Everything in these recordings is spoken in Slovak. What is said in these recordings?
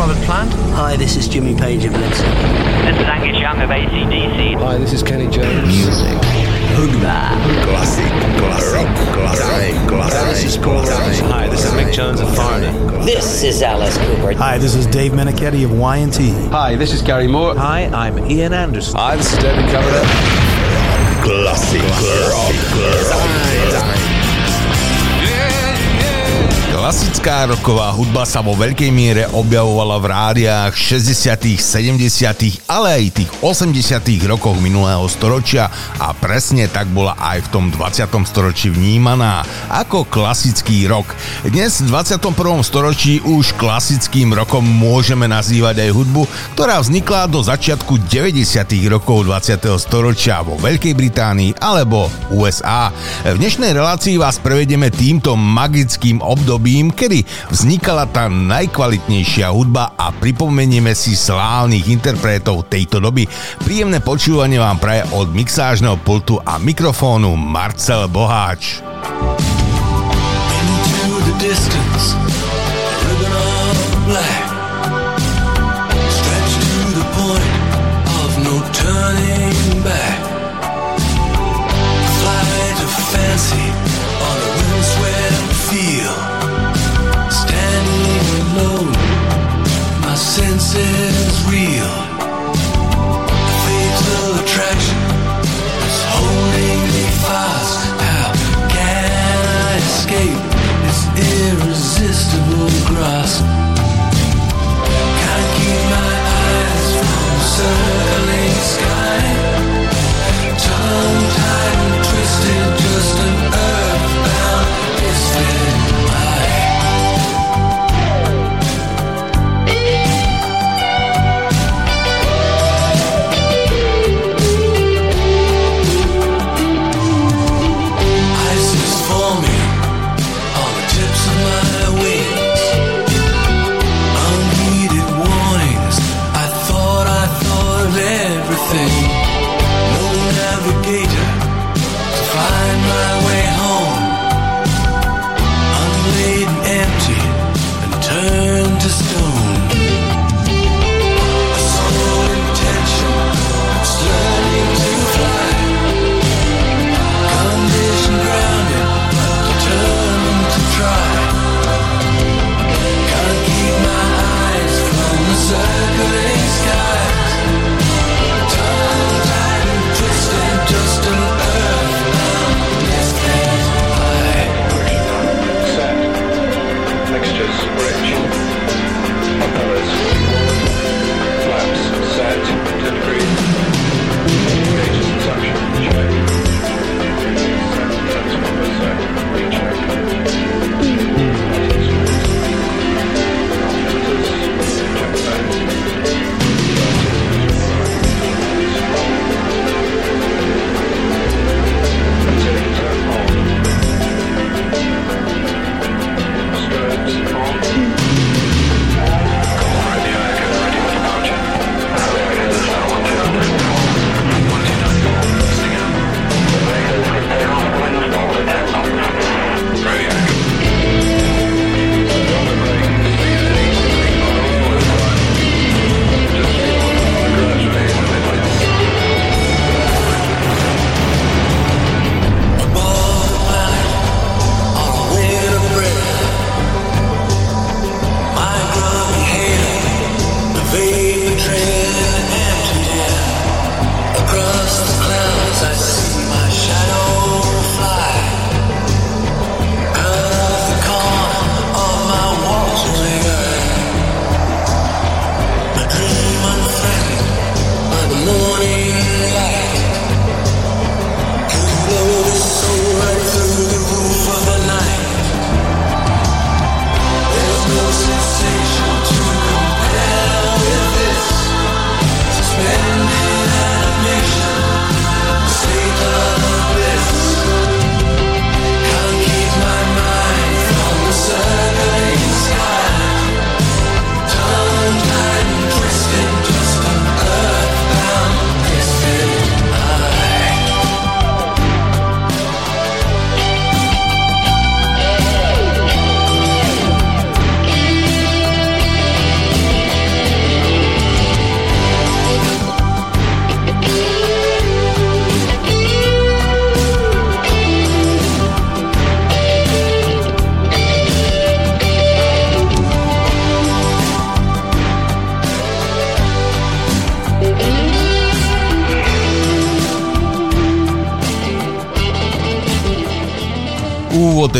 Robert Plant. Hi, this is Jimmy Page of Led Zeppelin. This is Angus Young of ACDC. Hi, this is Kenny Jones. Music. Hoogba. Classic. Classic. Classic. Classic. This is Paul Robinson. Hi, this is Mick Jones of Foreigner. This is Alice Cooper. Hi, this is Dave Menichetti of Y&T. Hi, this is Gary Moore. Hi, I'm Ian Anderson. Hi, this is David Coverdale. Classic. Rock. Klasická roková hudba sa vo veľkej miere objavovala v rádiách 60., 70., ale aj tých 80. rokoch minulého storočia a presne tak bola aj v tom 20. storočí vnímaná ako klasický rok. Dnes v 21. storočí už klasickým rokom môžeme nazývať aj hudbu, ktorá vznikla do začiatku 90. rokov 20. storočia vo Veľkej Británii alebo USA. V dnešnej relácii vás prevedieme týmto magickým obdobím obdobím, kedy vznikala tá najkvalitnejšia hudba a pripomenieme si slávnych interpretov tejto doby. Príjemné počúvanie vám praje od mixážneho pultu a mikrofónu Marcel Boháč. Into the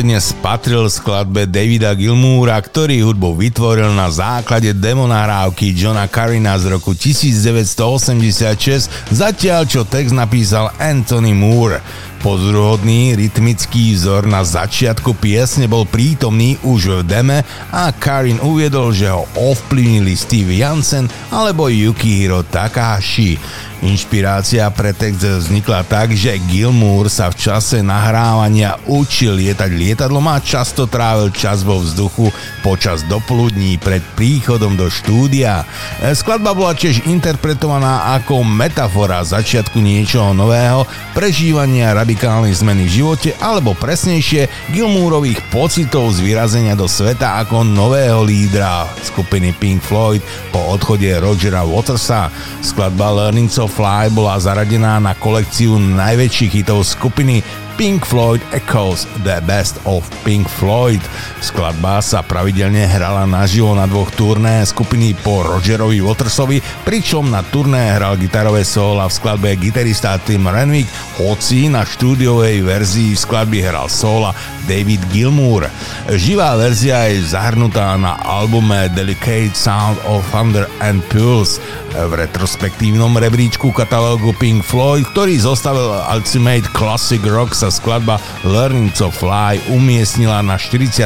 dnes patril skladbe Davida Gilmoura, ktorý hudbu vytvoril na základe demonahrávky Johna Carina z roku 1986, zatiaľ čo text napísal Anthony Moore. Pozoruhodný rytmický vzor na začiatku piesne bol prítomný už v deme a Karin uviedol, že ho ovplyvnili Steve Jansen alebo Yukihiro Takahashi. Inšpirácia pre text vznikla tak, že Gilmour sa v čase nahrávania učil lietať lietadlom a často trávil čas vo vzduchu počas dopoludní pred príchodom do štúdia. Skladba bola tiež interpretovaná ako metafora začiatku niečoho nového, prežívania radikálnej zmeny v živote alebo presnejšie Gilmourových pocitov z vyrazenia do sveta ako nového lídra skupiny Pink Floyd po odchode Rogera Watersa. Skladba Learning of Fly bola zaradená na kolekciu najväčších hitov skupiny Pink Floyd Echoes The Best of Pink Floyd. Skladba sa pravidelne hrala naživo na dvoch turné skupiny po Rogerovi Watersovi, pričom na turné hral gitarové sóla v skladbe gitarista Tim Renwick, hoci na štúdiovej verzii v skladbe hral sóla David Gilmour. Živá verzia je zahrnutá na albume Delicate Sound of Thunder and Pulse v retrospektívnom rebríčku katalógu Pink Floyd, ktorý zostavil Ultimate Classic Rock sa skladba Learning to Fly umiestnila na 41.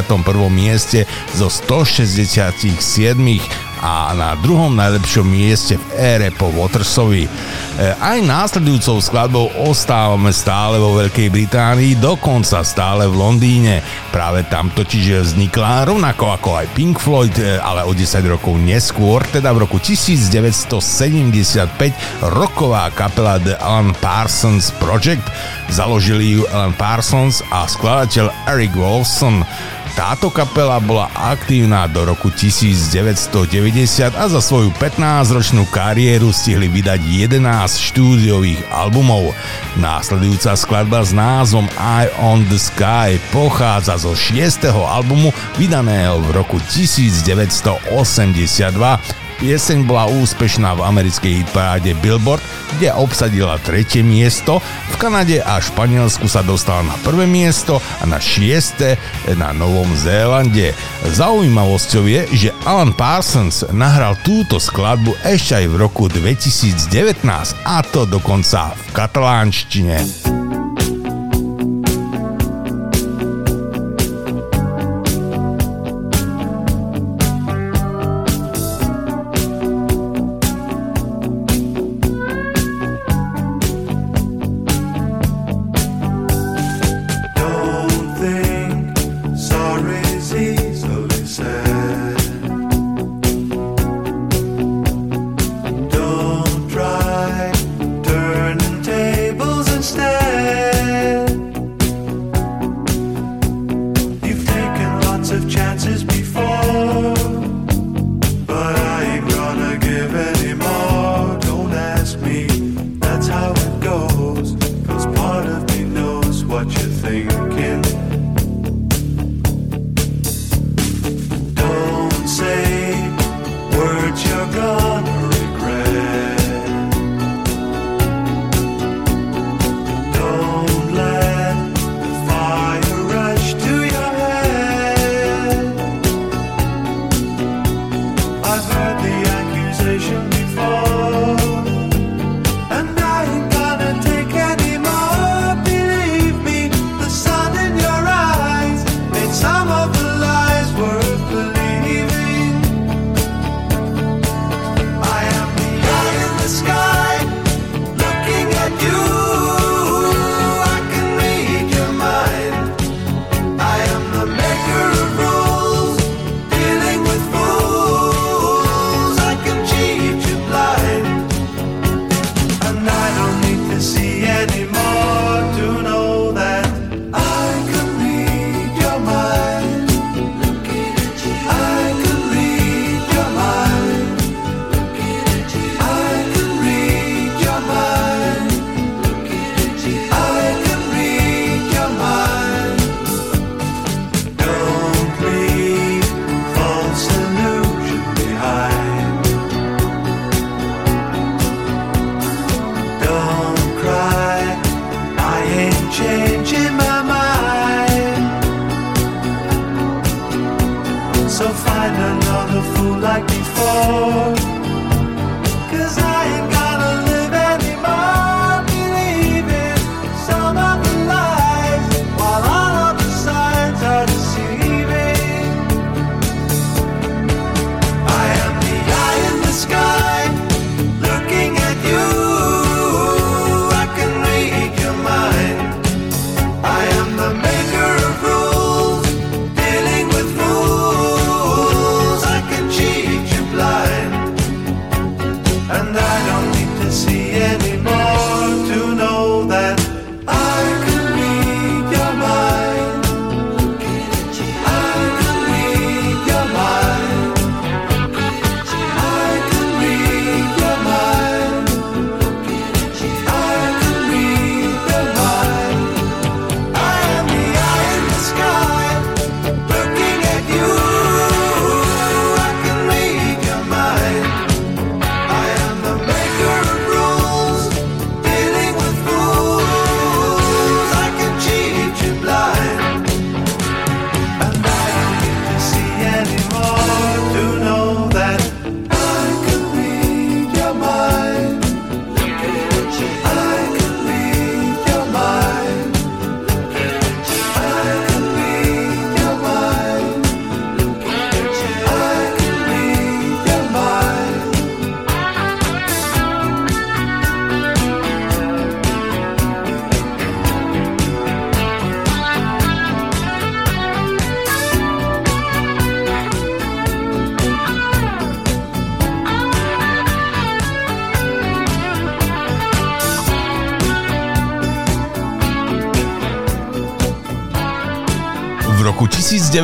mieste zo 167 a na druhom najlepšom mieste v ére po Watersovi. E, aj následujúcou skladbou ostávame stále vo Veľkej Británii, dokonca stále v Londýne. Práve tam totiž vznikla rovnako ako aj Pink Floyd, e, ale o 10 rokov neskôr, teda v roku 1975, roková kapela The Alan Parsons Project. Založili ju Alan Parsons a skladateľ Eric Wolfson. Táto kapela bola aktívna do roku 1990 a za svoju 15-ročnú kariéru stihli vydať 11 štúdiových albumov. Následujúca skladba s názvom Eye on the Sky pochádza zo 6. albumu vydaného v roku 1982 Pieseň bola úspešná v americkej hitparáde Billboard, kde obsadila tretie miesto, v Kanade a Španielsku sa dostala na prvé miesto a na šieste na Novom Zélande. Zaujímavosťou je, že Alan Parsons nahral túto skladbu ešte aj v roku 2019 a to dokonca v katalánštine.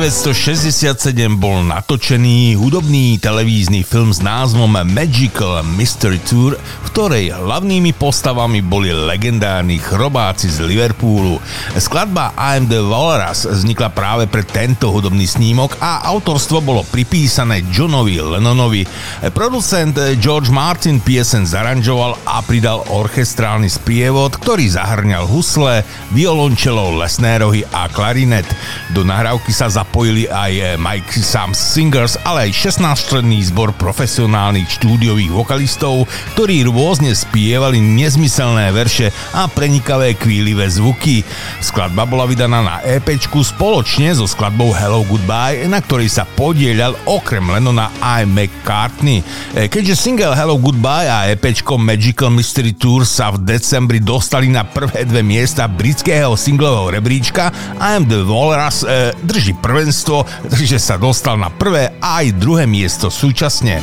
1967 bol natočený hudobný televízny film s názvom Magical Mystery Tour, v ktorej hlavnými postavami boli legendárni chrobáci z Liverpoolu. Skladba I'm the Walrus vznikla práve pre tento hudobný snímok a autorstvo bolo pripísané Johnovi Lennonovi. Producent George Martin piesen zaranžoval a pridal orchestrálny sprievod, ktorý zahrňal husle, violončelo, lesné rohy a klarinet. Do nahrávky sa zapojili aj Mike Sam Singers, ale aj 16-členný zbor profesionálnych štúdiových vokalistov, ktorí rôzne spievali nezmyselné verše a prenikavé kvílivé zvuky. Skladba bola vydaná na EP spoločne so skladbou Hello Goodbye, na ktorej sa podielal okrem Lennona aj McCartney. E, Keďže single Hello Goodbye a EP Magical Mystery Tour sa v decembri dostali na prvé dve miesta britského singlového rebríčka, I am the Walrus e, drží prvenstvo, takže sa dostal na prvé a aj druhé miesto súčasne.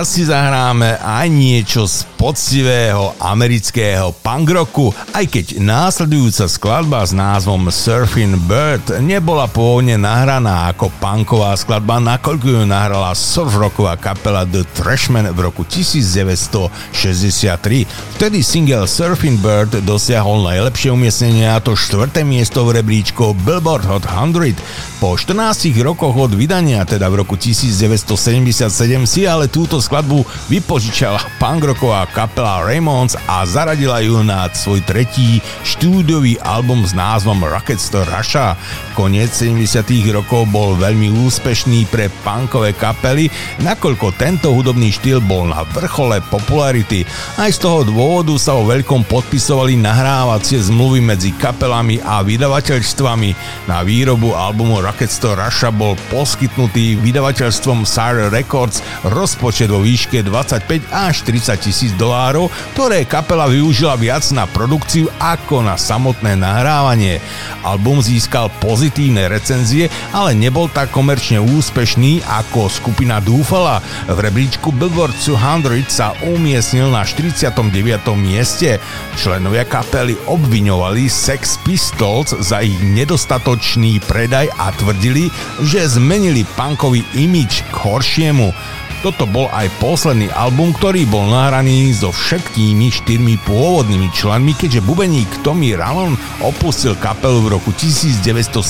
Teraz si zahráme aj niečo z poctivého amerického punk rocku, aj keď následujúca skladba s názvom Surfing Bird nebola pôvodne nahraná ako punková skladba, nakoľko ju nahrala surf rocková kapela The Trashmen v roku 1963. Vtedy single Surfing Bird dosiahol najlepšie umiestnenie a to štvrté miesto v rebríčku Billboard Hot 100. Po 14 rokoch od vydania, teda v roku 1977, si ale túto skladbu vypožičala punk rocková kapela Raymonds a zaradila ju na svoj tretí štúdiový album s názvom Rocketster Russia. Koniec 70 rokov bol veľmi úspešný pre punkové kapely, nakoľko tento hudobný štýl bol na vrchole popularity. Aj z toho dôvodu sa o veľkom podpisovali nahrávacie zmluvy medzi kapelami a vydavateľstvami. Na výrobu albumu Rocketster Russia bol poskytnutý vydavateľstvom Sire Records rozpočet vo výške 25 až 30 tisíc dolárov, ktoré kapela využila viac na produkciu ako na samotné nahrávanie. Album získal pozitívne recenzie, ale nebol tak komerčne úspešný ako skupina dúfala. V rebríčku Billboard 200 sa umiestnil na 49. mieste. Členovia kapely obviňovali Sex Pistols za ich nedostatočný predaj a tvrdili, že zmenili punkový imič k horšiemu. Toto bol aj posledný album, ktorý bol nahraný so všetkými štyrmi pôvodnými členmi, keďže bubeník Tommy Rallon opustil kapelu v roku 1978,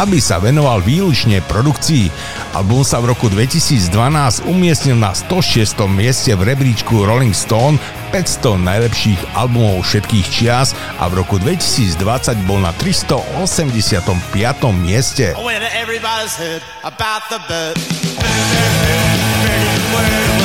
aby sa venoval výlučne produkcii. Album sa v roku 2012 umiestnil na 106. mieste v rebríčku Rolling Stone 500 najlepších albumov všetkých čias a v roku 2020 bol na 385. mieste. When away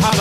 pop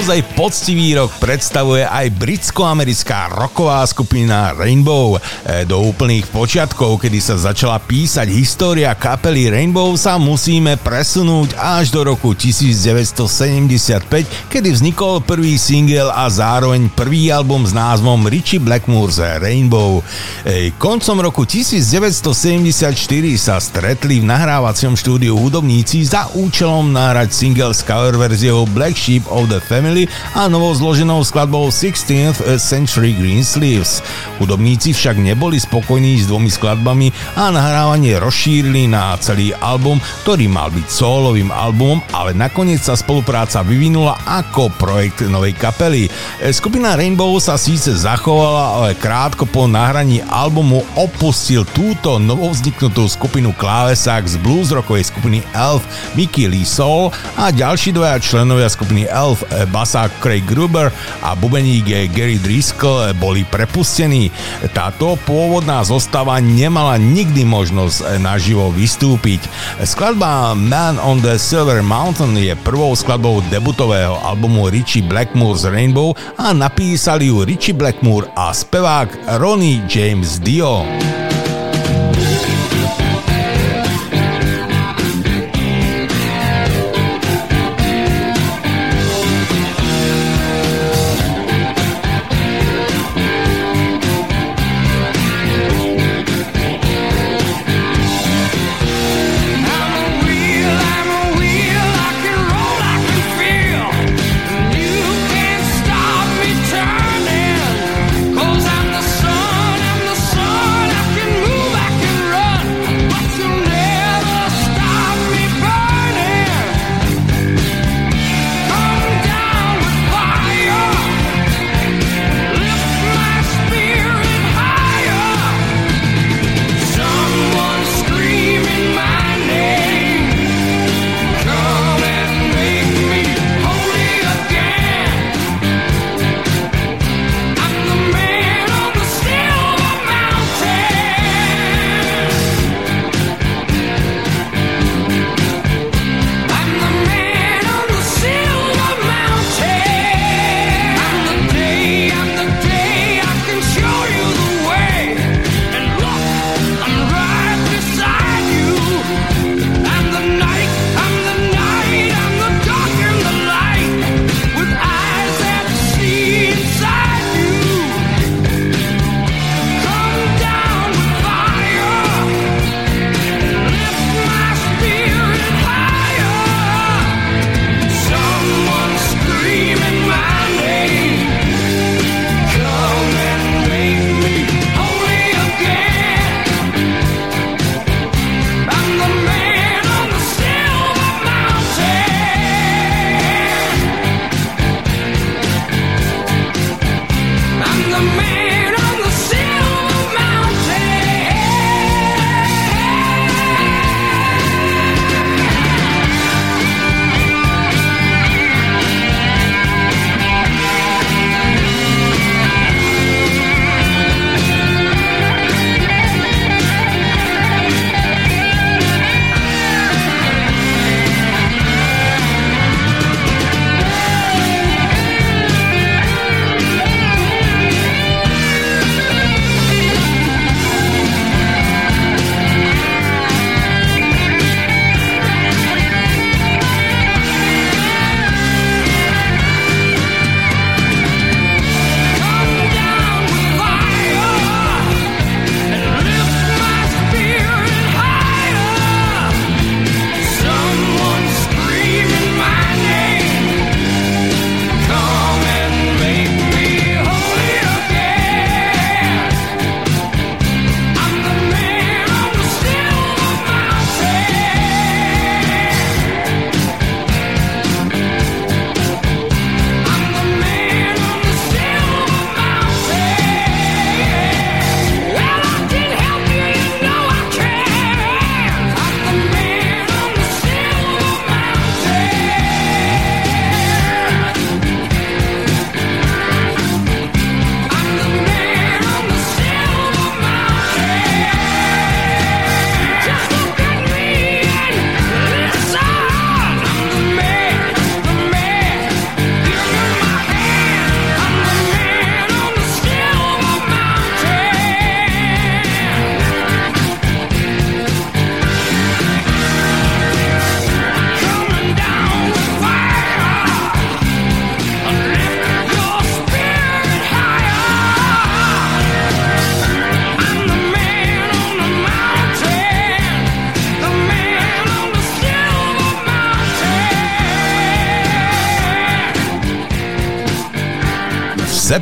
Naozaj poctivý rok predstavuje aj britsko-americká roková skupina Rainbow. E, Do úplných počiatkov, kedy sa začala písať história kapely Rainbow, sa musíme presunúť až do roku 1975, kedy vznikol prvý single a zároveň prvý album s názvom Richie Blackmore's Rainbow. E, Koncom roku 1974 sa stretli v nahrávacom štúdiu hudobníci za účelom nahrať single s cover verziou Black Sheep of the Family Family a novou zloženou skladbou 16th Century Greensleeves. Hudobníci však neboli spokojní s dvomi skladbami a nahrávanie rozšírili na celý album, ktorý mal byť solovým albumom, ale nakoniec sa spolupráca vyvinula ako projekt novej kapely. Skupina Rainbow sa síce zachovala, ale krátko po nahraní albumu opustil túto novovzniknutú skupinu klávesák z blues rockovej skupiny Elf Mickey Lee Soul a ďalší dvaja členovia skupiny Elf basák Craig Gruber a bubeník Gary Driscoll boli prepustení. Táto pôvodná zostava nemala nikdy možnosť naživo vystúpiť. Skladba Man on the Silver Mountain je prvou skladbou debutového albumu Richie Blackmore's Rainbow a napísali ju Richie Blackmore a spevák Ronnie James Dio.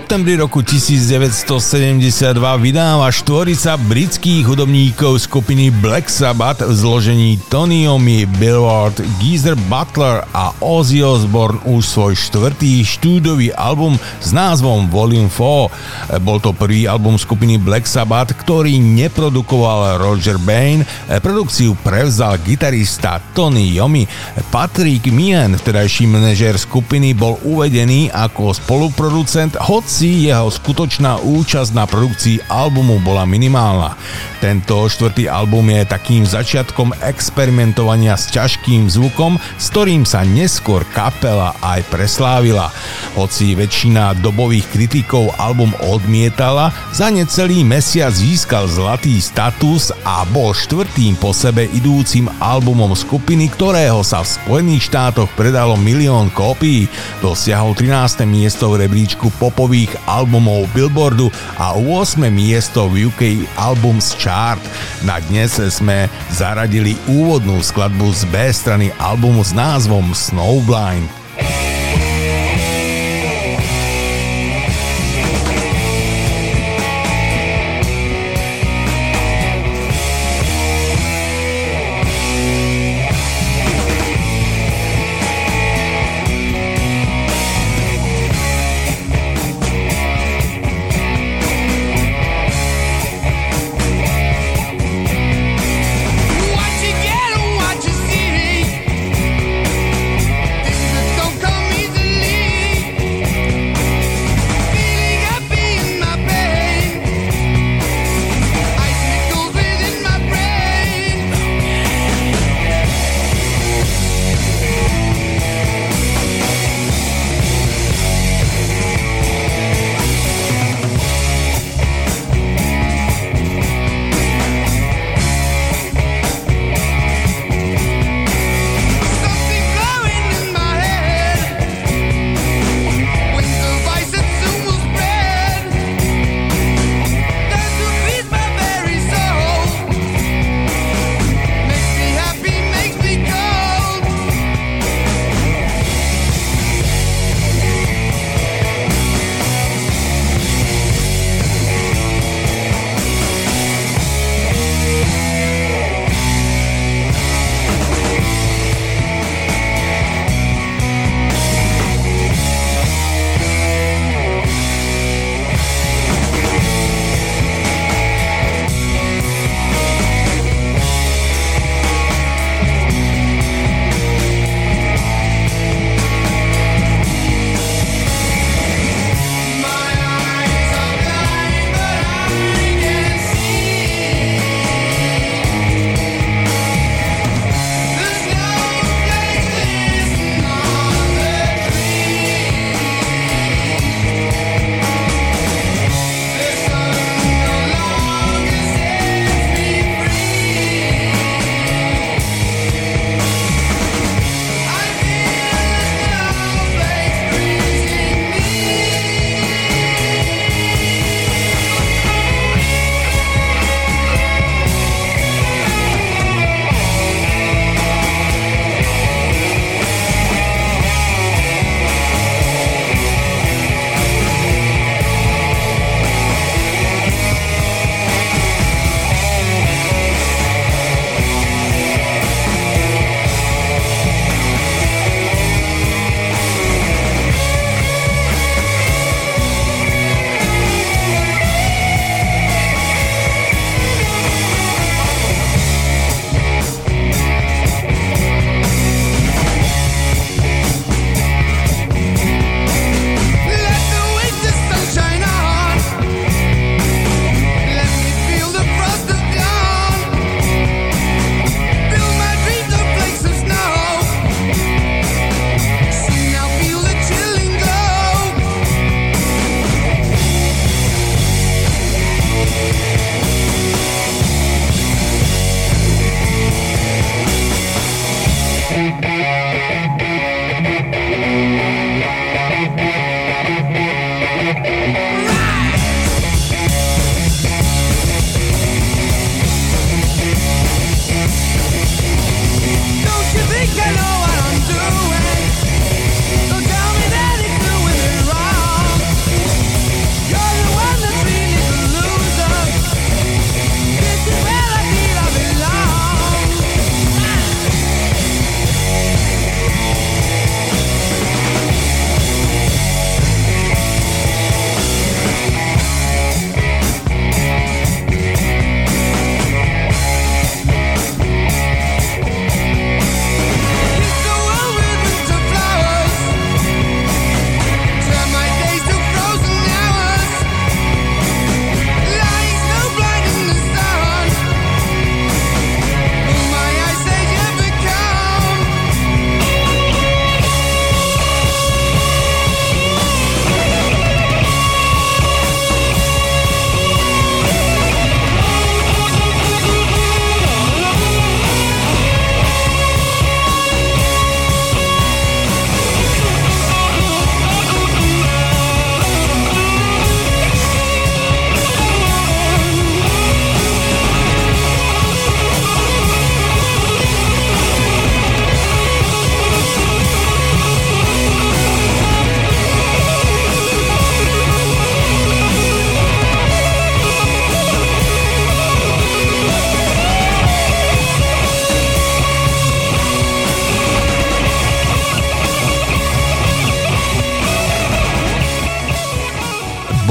Septembri roku 1972 vydáva štvorica britských hudobníkov skupiny Black Sabbath v zložení Tony Iommi, Bill Ward, Geezer Butler a Ozzy Osbourne už svoj štvrtý štúdový album s názvom Volume 4. Bol to prvý album skupiny Black Sabbath, ktorý neprodukoval Roger Bain. Produkciu prevzal gitarista Tony Iommi. Patrick Meehan, vtedajší manažér skupiny, bol uvedený ako spoluproducent, hoci jeho skutočná účasť na produkcii albumu bola minimálna. Tento štvrtý album je takým začiatkom experimentovania s ťažkým zvukom, s ktorým sa neskôr kapela aj preslávila. Hoci väčšina dobových kritikov album odmietala, za necelý mesiac získal zlatý status a bol štvrtým po sebe idúcim albumom skupiny, ktorého sa v Spojených štátoch predalo milión kópií. Dosiahol 13. miesto v rebríčku popových albumov Billboardu a 8. miesto v UK Albums Chart. Na dnes sme zaradili úvodnú skladbu z B strany albumu s názvom Snowblind.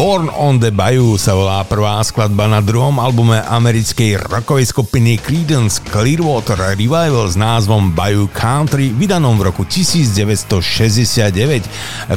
Born on the Bayou sa volá prvá skladba na druhom albume americkej rockovej skupiny Creedence Clearwater Revival s názvom Bayou Country, vydanom v roku 1969.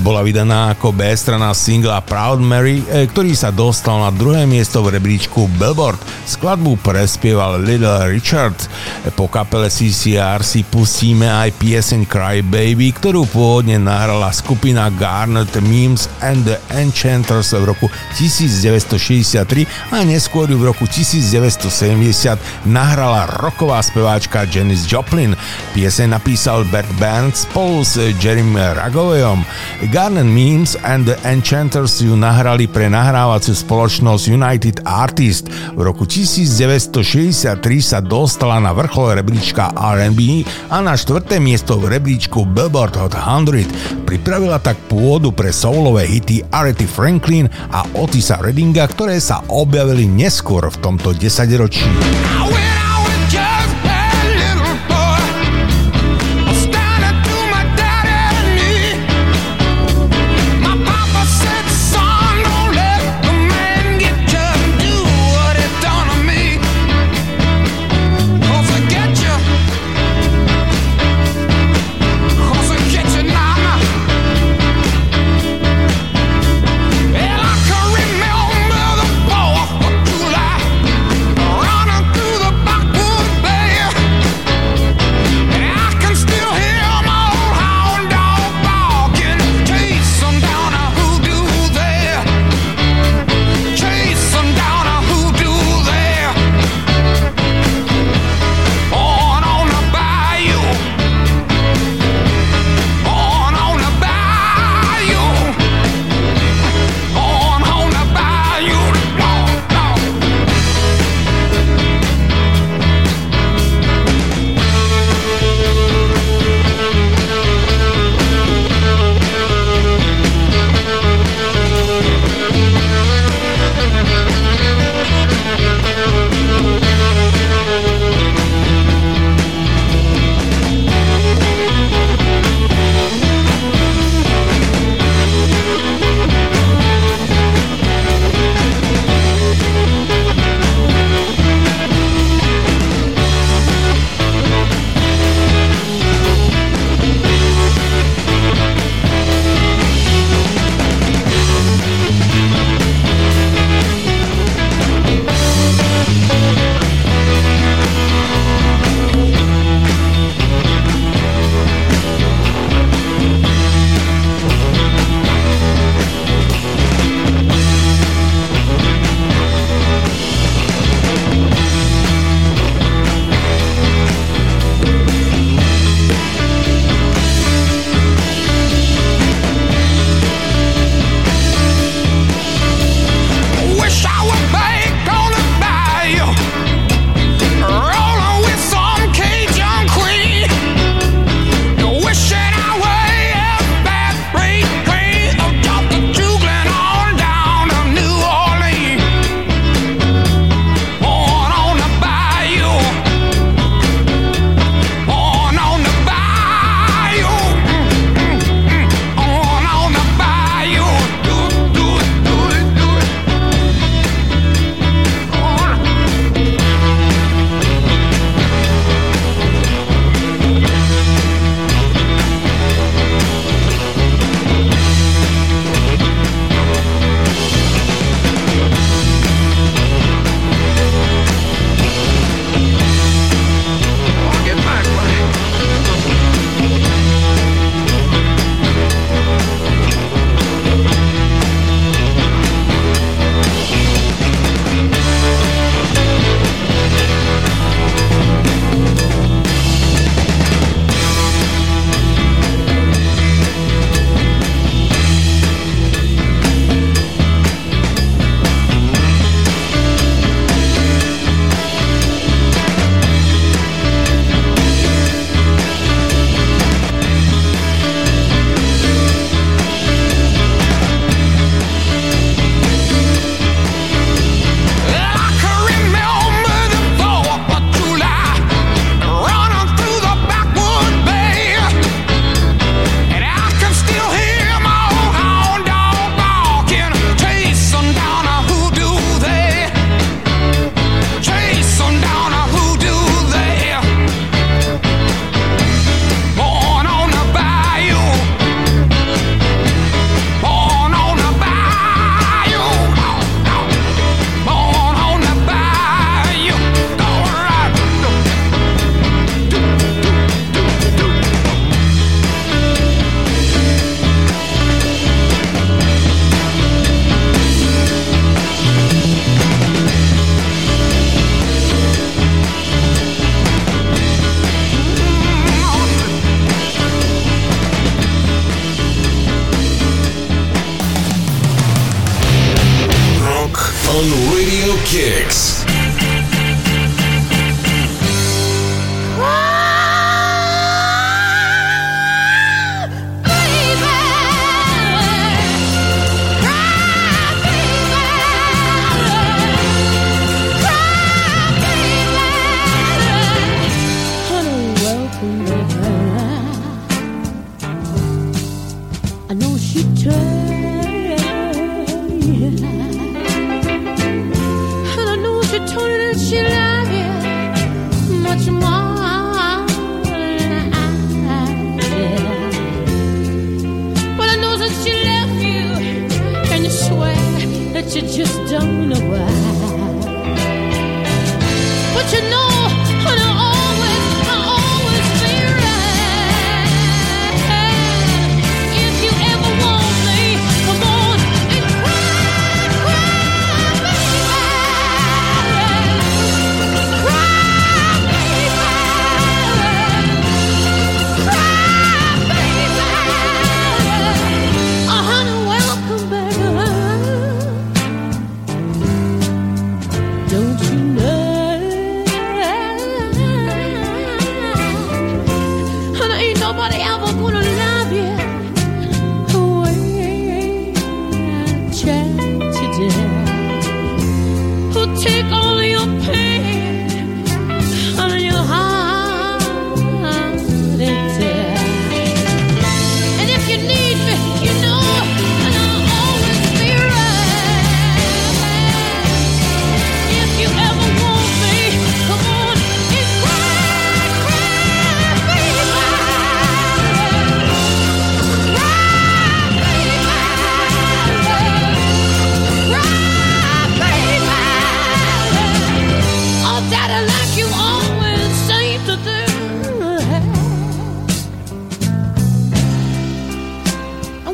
Bola vydaná ako B strana singla Proud Mary, eh, ktorý sa dostal na druhé miesto v rebríčku Billboard. Skladbu prespieval Little Richard. Po kapele CCR si pustíme aj pieseň Cry Baby, ktorú pôvodne nahrala skupina Garnet Memes and the Enchanters v roku 1963 a neskôr ju v roku 1970 nahrala roková speváčka Janis Joplin. Pieseň napísal Bert Band spolu s Jeremy Ragovejom. Garnet Memes and the Enchanters ju nahrali pre nahrávaciu spoločnosť United Artist. V roku 1963 sa dostala na vrchol rebríčka R&B a na štvrté miesto v rebríčku Billboard Hot 100. Pripravila tak pôdu pre soulové hity Arethy Franklin a Otisa Reddinga, ktoré sa objavili neskôr v tomto desaťročí.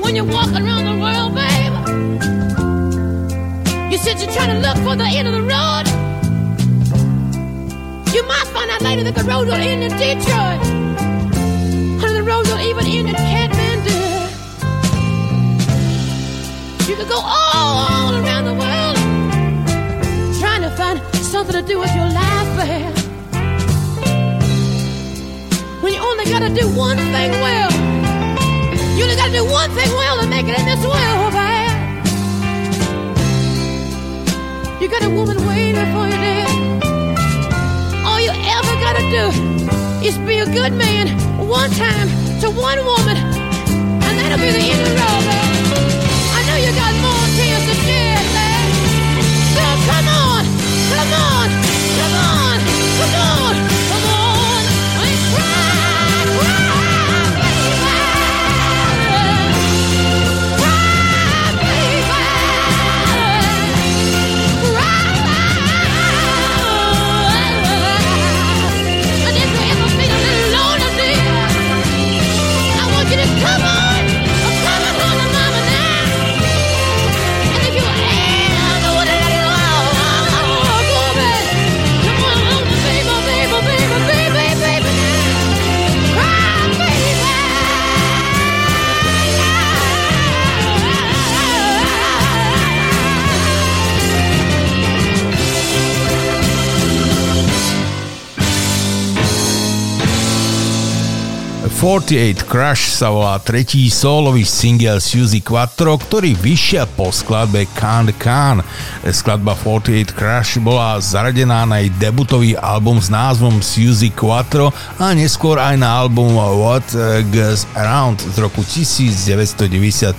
When you're walking around the world, baby, you said you're trying to look for the end of the road. You might find out later that the road will end in Detroit. Or the road will even end in Kathmandu. You could go all, all around the world trying to find something to do with your life, babe. When you only gotta do one thing well. You only gotta do one thing well to make it in this world, babe. You got a woman waiting for you there. All you ever gotta do is be a good man one time to one woman, and that'll be the end of the road, babe. 48 Crush sa volá tretí solový single Suzy Quattro, ktorý vyšiel po skladbe Can't Can. Skladba 48 Crush bola zaradená na jej debutový album s názvom Suzy Quattro a neskôr aj na album What Goes Around z roku 1995.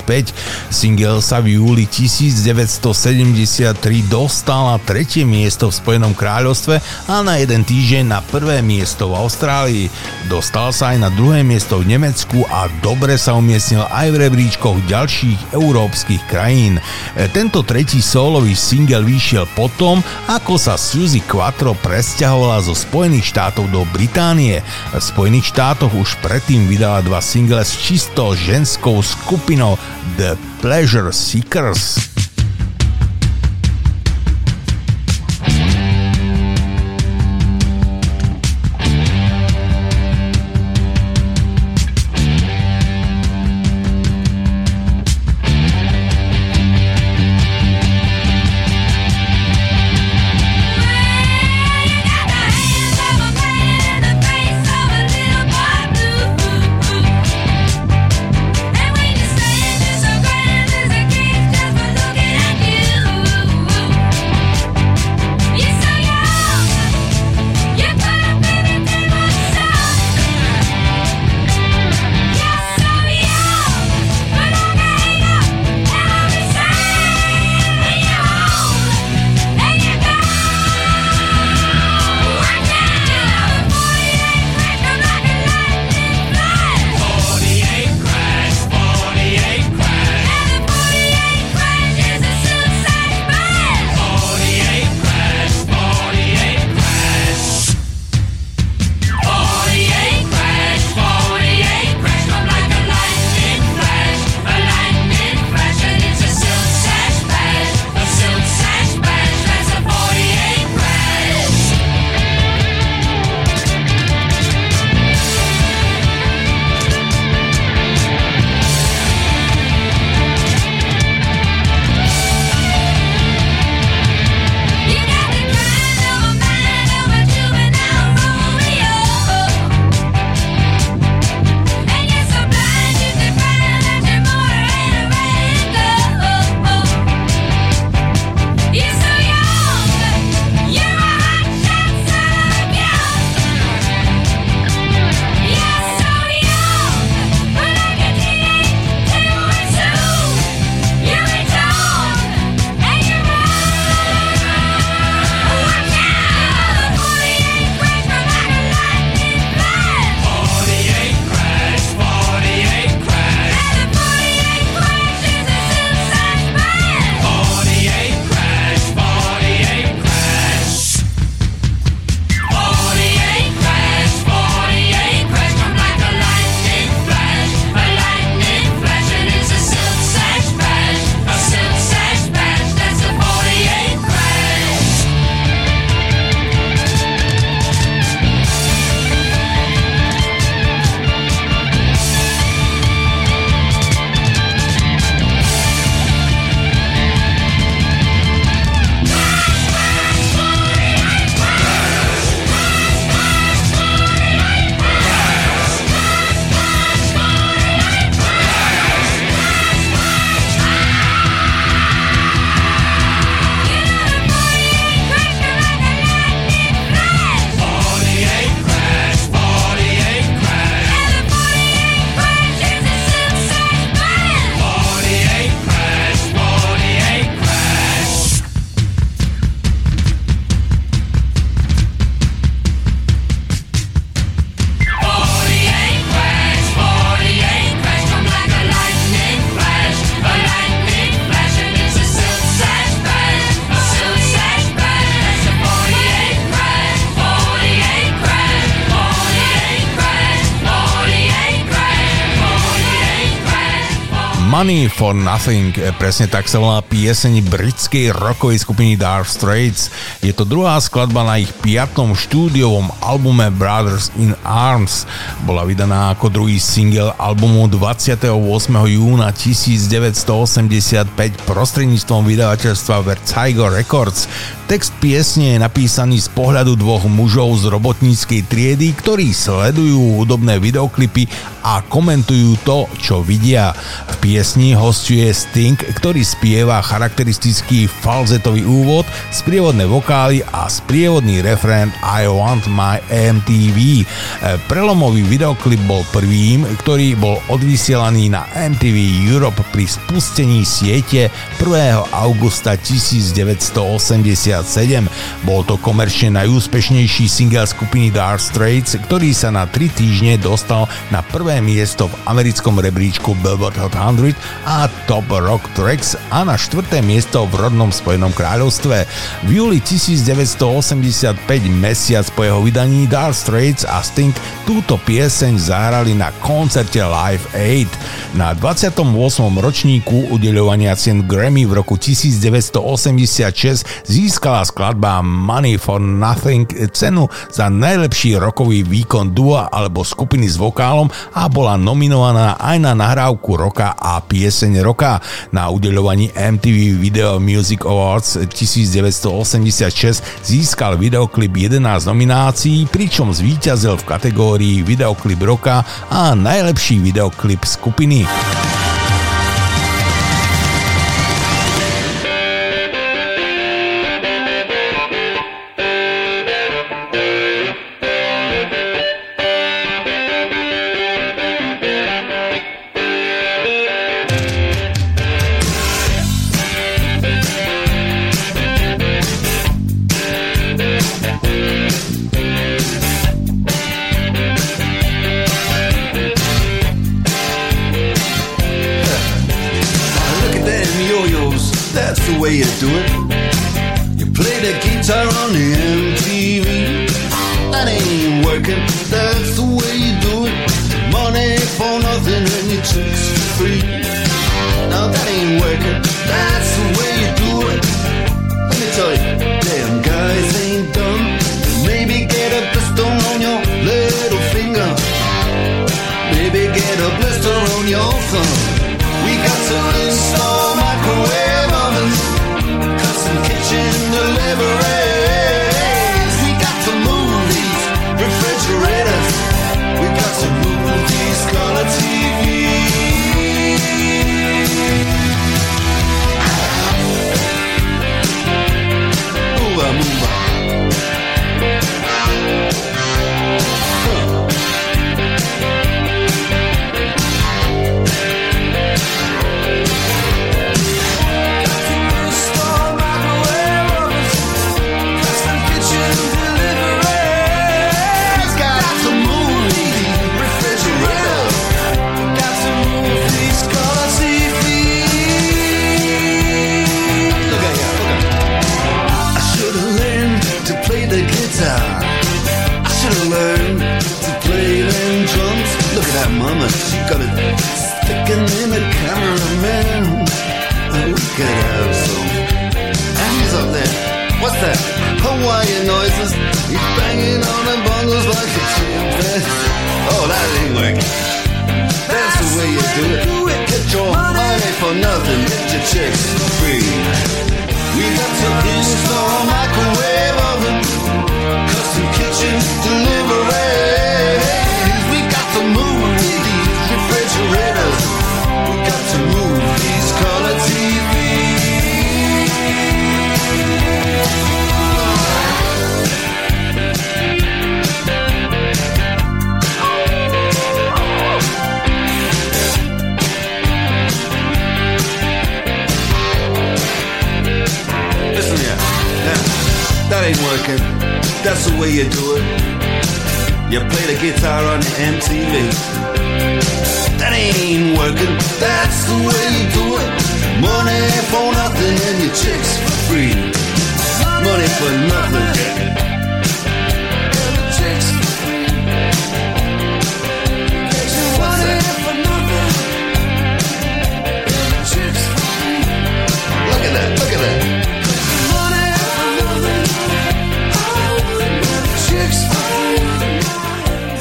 Single sa v júli 1973 dostal na tretie miesto v Spojenom kráľovstve a na jeden týždeň na prvé miesto v Austrálii. Dostal sa aj na druhé miesto v Nemecku a dobre sa umiestnil aj v rebríčkoch ďalších európskych krajín. E, Tento tretí solový single vyšiel potom, ako sa Suzy Quattro presťahovala zo Spojených štátov do Británie. V Spojených štátoch už predtým vydala dva single s čisto ženskou skupinou The Pleasure Seekers. For Nothing, e, presne tak sa volá pieseň britskej rockovej skupiny Dark Straits. Je to druhá skladba na ich piatom štúdiovom albume Brothers in Arms. Bola vydaná ako druhý single albumu 28. júna 1985 prostredníctvom vydavateľstva Vertigo Records. Text piesne je napísaný z pohľadu dvoch mužov z robotníckej triedy, ktorí sledujú hudobné videoklipy a komentujú to, čo vidia. Piesni hostuje Sting, ktorý spieva charakteristický falzetový úvod, sprievodné vokály a sprievodný refrén I Want My MTV. Prelomový videoklip bol prvým, ktorý bol odvysielaný na MTV Europe pri spustení siete 1. augusta 1980 bol to komerčne najúspešnejší single skupiny Dark Straits, ktorý sa na 3 týždne dostal na prvé miesto v americkom rebríčku Billboard Hot 100 a Top Rock Tracks a na štvrté miesto v rodnom Spojenom kráľovstve. V júli 1985, mesiac po jeho vydaní Dark Straits a Sting túto pieseň zahrali na koncerte Live 8. Na 28. ročníku udeľovania cien Grammy v roku 1986 získal získala skladba Money for Nothing cenu za najlepší rokový výkon dua alebo skupiny s vokálom a bola nominovaná aj na nahrávku roka a pieseň roka. Na udeľovaní MTV Video Music Awards 1986 získal videoklip 11 nominácií, pričom zvíťazil v kategórii videoklip roka a najlepší videoklip skupiny.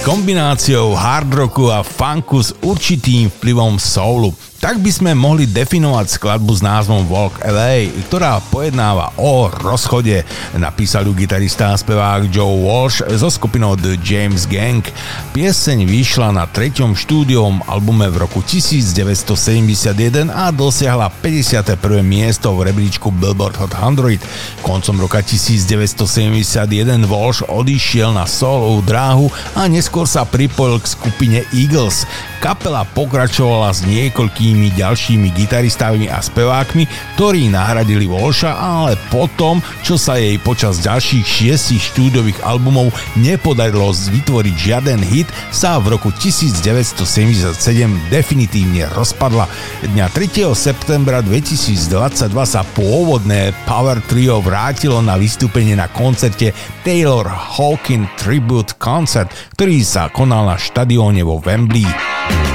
Kombináciou hard rocku a funku s určitým vplyvom soulu. Tak by sme mohli definovať skladbu s názvom Walk LA, ktorá pojednáva o rozchode. Napísal ju gitarista a spevák Joe Walsh so skupinou The James Gang. Pieseň vyšla na treťom štúdiom albume v roku 1971 a dosiahla 51. miesto v rebríčku Billboard Hot 100. Koncom roka 1971 Walsh odišiel na solovú dráhu a neskôr sa pripojil k skupine Eagles. Kapela pokračovala s niekoľkými ďalšími gitaristami a spevákmi, ktorí nahradili Walsha, ale potom, čo sa jej počas ďalších šiestich štúdových albumov nepodarilo vytvoriť žiaden hit, sa v roku 1977 definitívne rozpadla. Dňa 3. septembra 2022 sa pôvodné Power Trio vrátilo na vystúpenie na koncerte Taylor Hawkin Tribute Concert, ktorý sa konal na štadióne vo Wembley.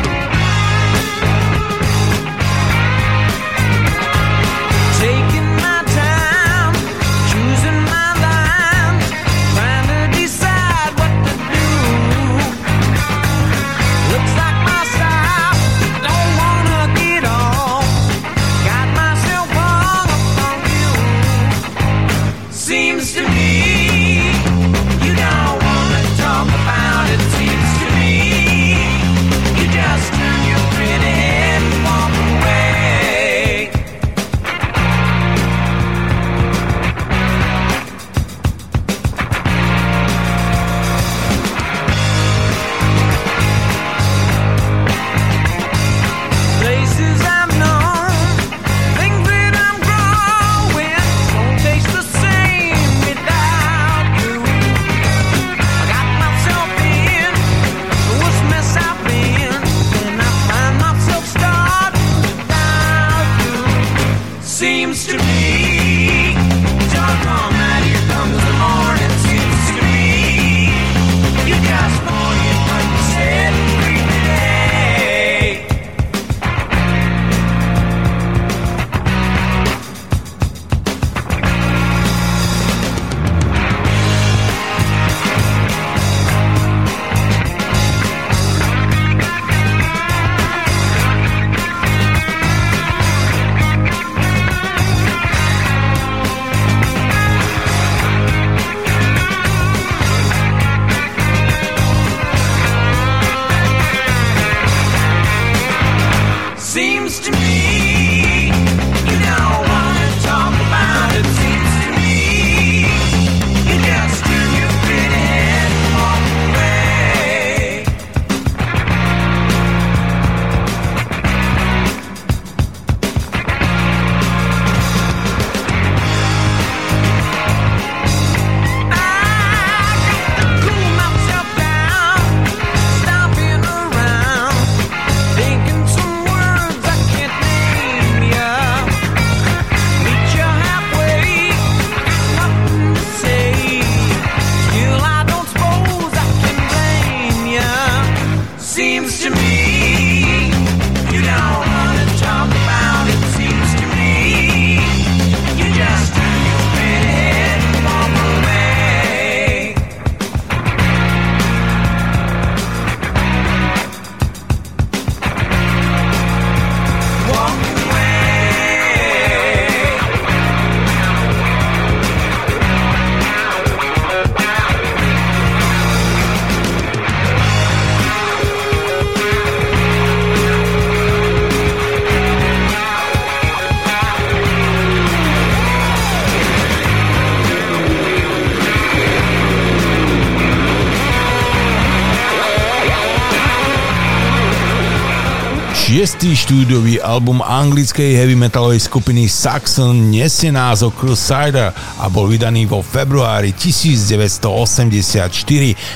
Šiestý štúdiový album anglickej heavy metalovej skupiny Saxon nesie názov Crusader a bol vydaný vo februári 1984.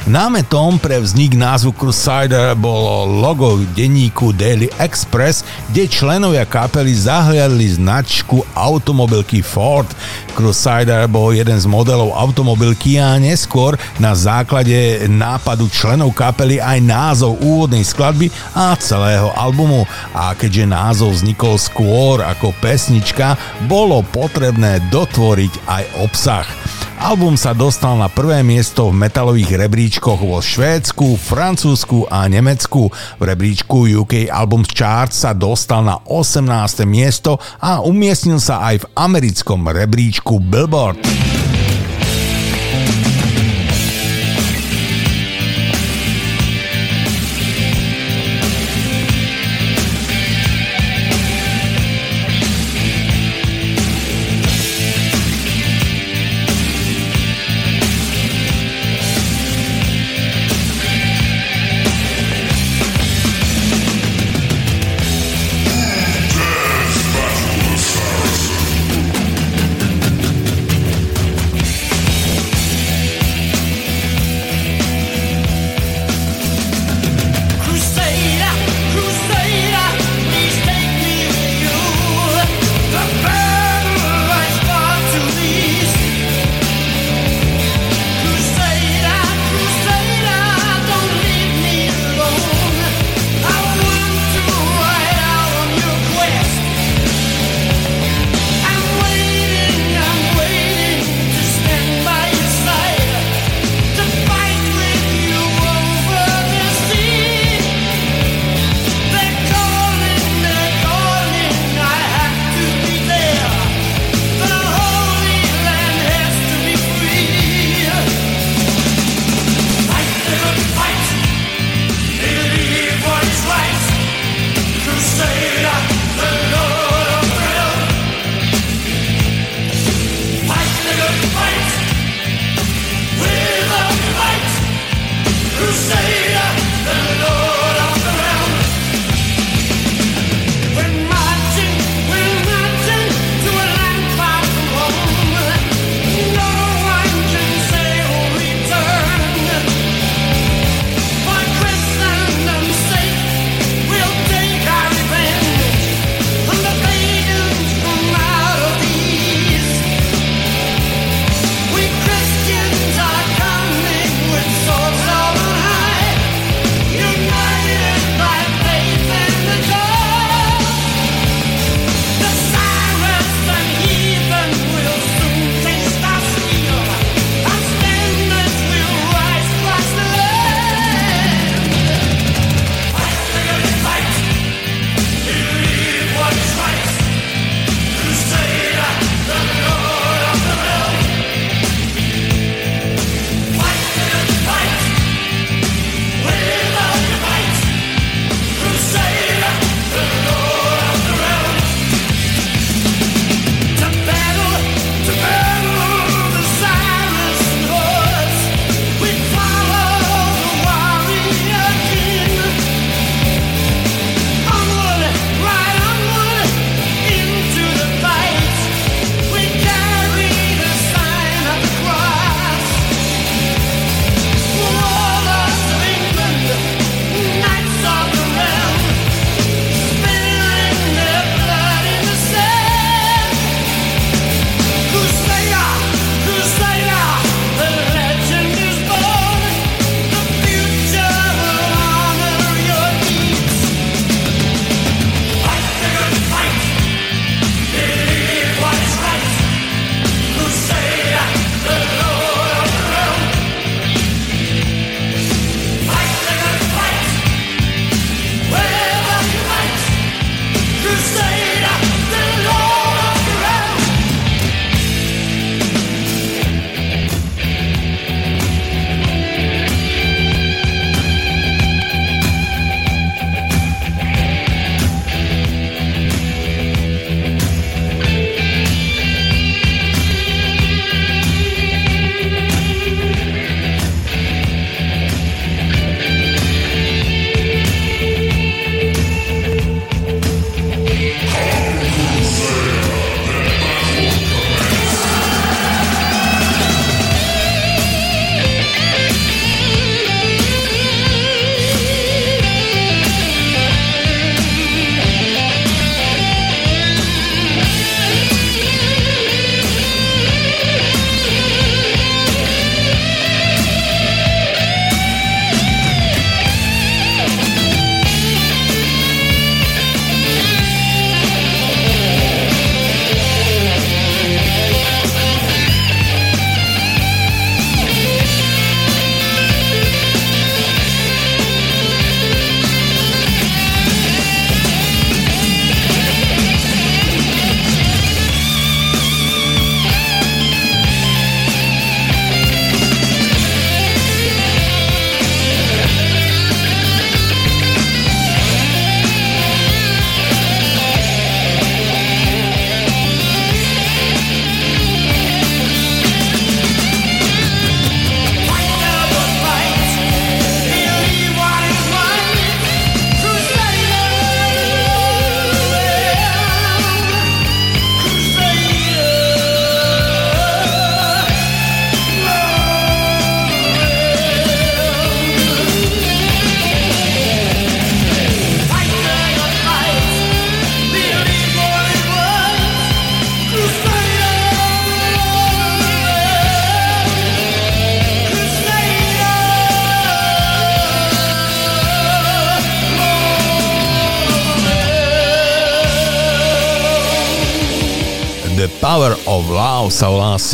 Námetom pre vznik názvu Crusader bolo logo denníku Daily Express, kde členovia kapely zahliadli značku automobilky Ford. Crusader bol jeden z modelov automobilky a neskôr na základe nápadu členov kapely aj názov úvodnej skladby a celého albumu. A keďže názov vznikol skôr ako pesnička, bolo potrebné dotvoriť aj obsah. Album sa dostal na prvé miesto v metalových rebríčkoch vo Švédsku, Francúzsku a Nemecku. V rebríčku UK Album Chart sa dostal na 18. miesto a umiestnil sa aj v americkom rebríčku Billboard.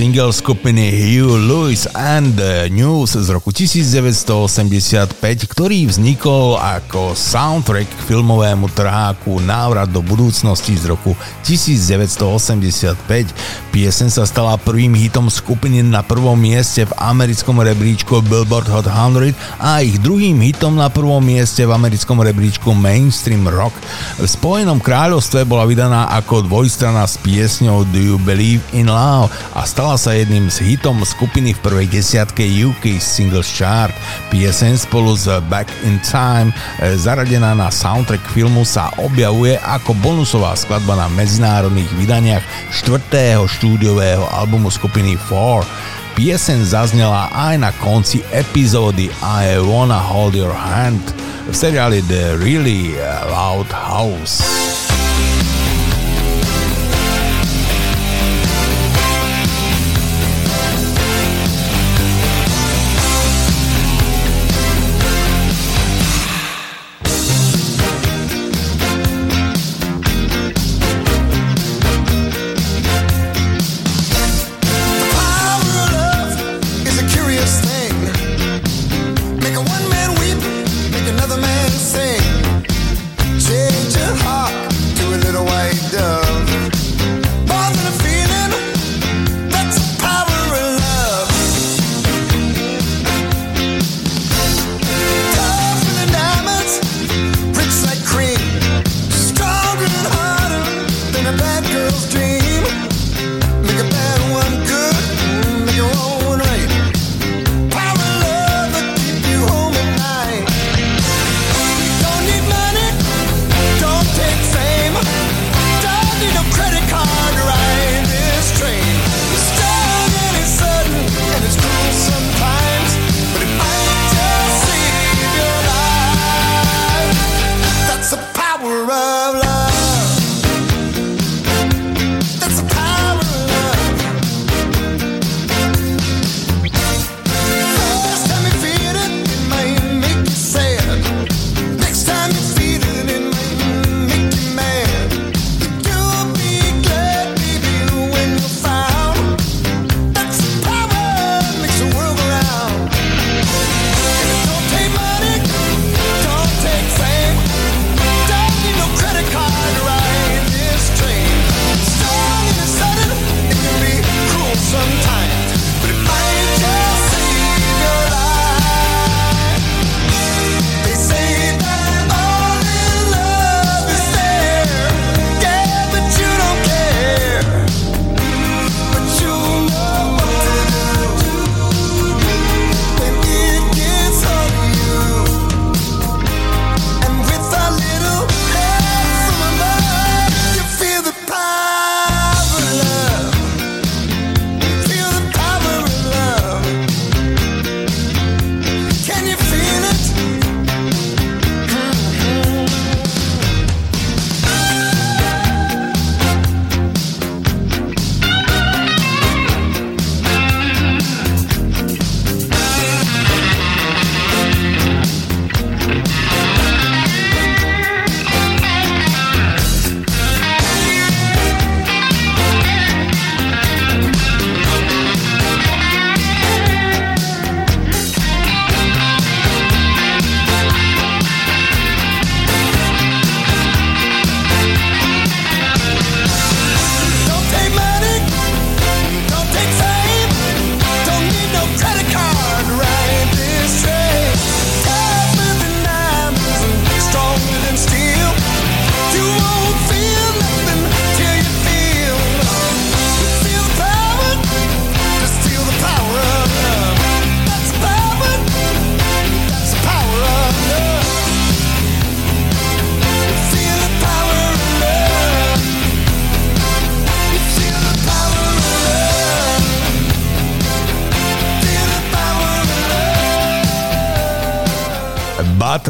Single skupiny Hugh Lewis the News z roku 1985, ktorý vznikol ako soundtrack k filmovému trháku Návrat do budúcnosti z roku 1985. Piesen sa stala prvým hitom skupiny na prvom mieste v americkom rebríčku Billboard Hot 100 a ich druhým hitom na prvom mieste v americkom rebríčku Mainstream Rock. V Spojenom kráľovstve bola vydaná ako dvojstrana s piesňou Do You Believe in Love a stala sa jedným z hitom skupiny v prvej desiatke UK Singles Chart. Pieseň spolu s Back in Time e, zaradená na soundtrack filmu sa objavuje ako bonusová skladba na medzinárodných vydaniach štvrtého štúdiového albumu skupiny 4. Pieseň zaznela aj na konci epizódy I Wanna Hold Your Hand v seriáli The Really Loud House.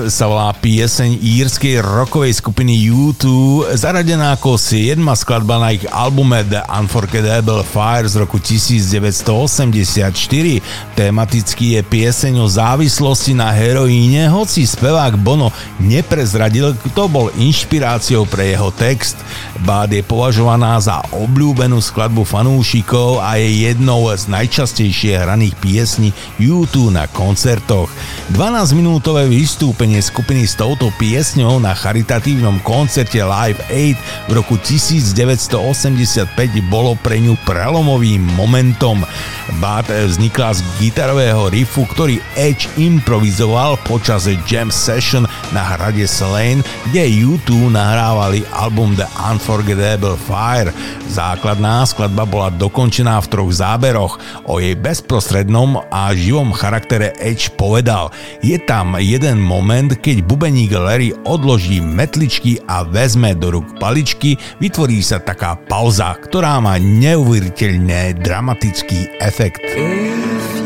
Sa volá pieseň írskej rockovej skupiny U2, zaradená ako 7. skladba na ich albume The Unforgettable Fire z roku 1984. Tematicky je pieseň o závislosti na heroíne, hoci spevák Bono neprezradil, kto bol inšpiráciou pre jeho text. Bad je považovaná za obľúbenú skladbu fanúšikov a je jednou z najčastejšie hraných piesní U2 na koncertoch. 12-minútové vystúpenie skupiny s touto piesňou na charitatívnom koncerte Live 8 v roku 1985 bolo pre ňu prelomovým momentom. Bad vznikla z gitarového riffu, ktorý Edge improvizoval počas jam session na hrade Slane, kde U2 nahrávali album The Unforgettable Fire. Základná skladba bola dokončená v troch záberoch. O jej bezprostrednom a živom charaktere Edge povedal Je tam jeden moment, keď bubeník Larry odloží metličky a vezme do rúk paličky, vytvorí sa taká pauza, ktorá má neuveriteľne dramatický efekt. twist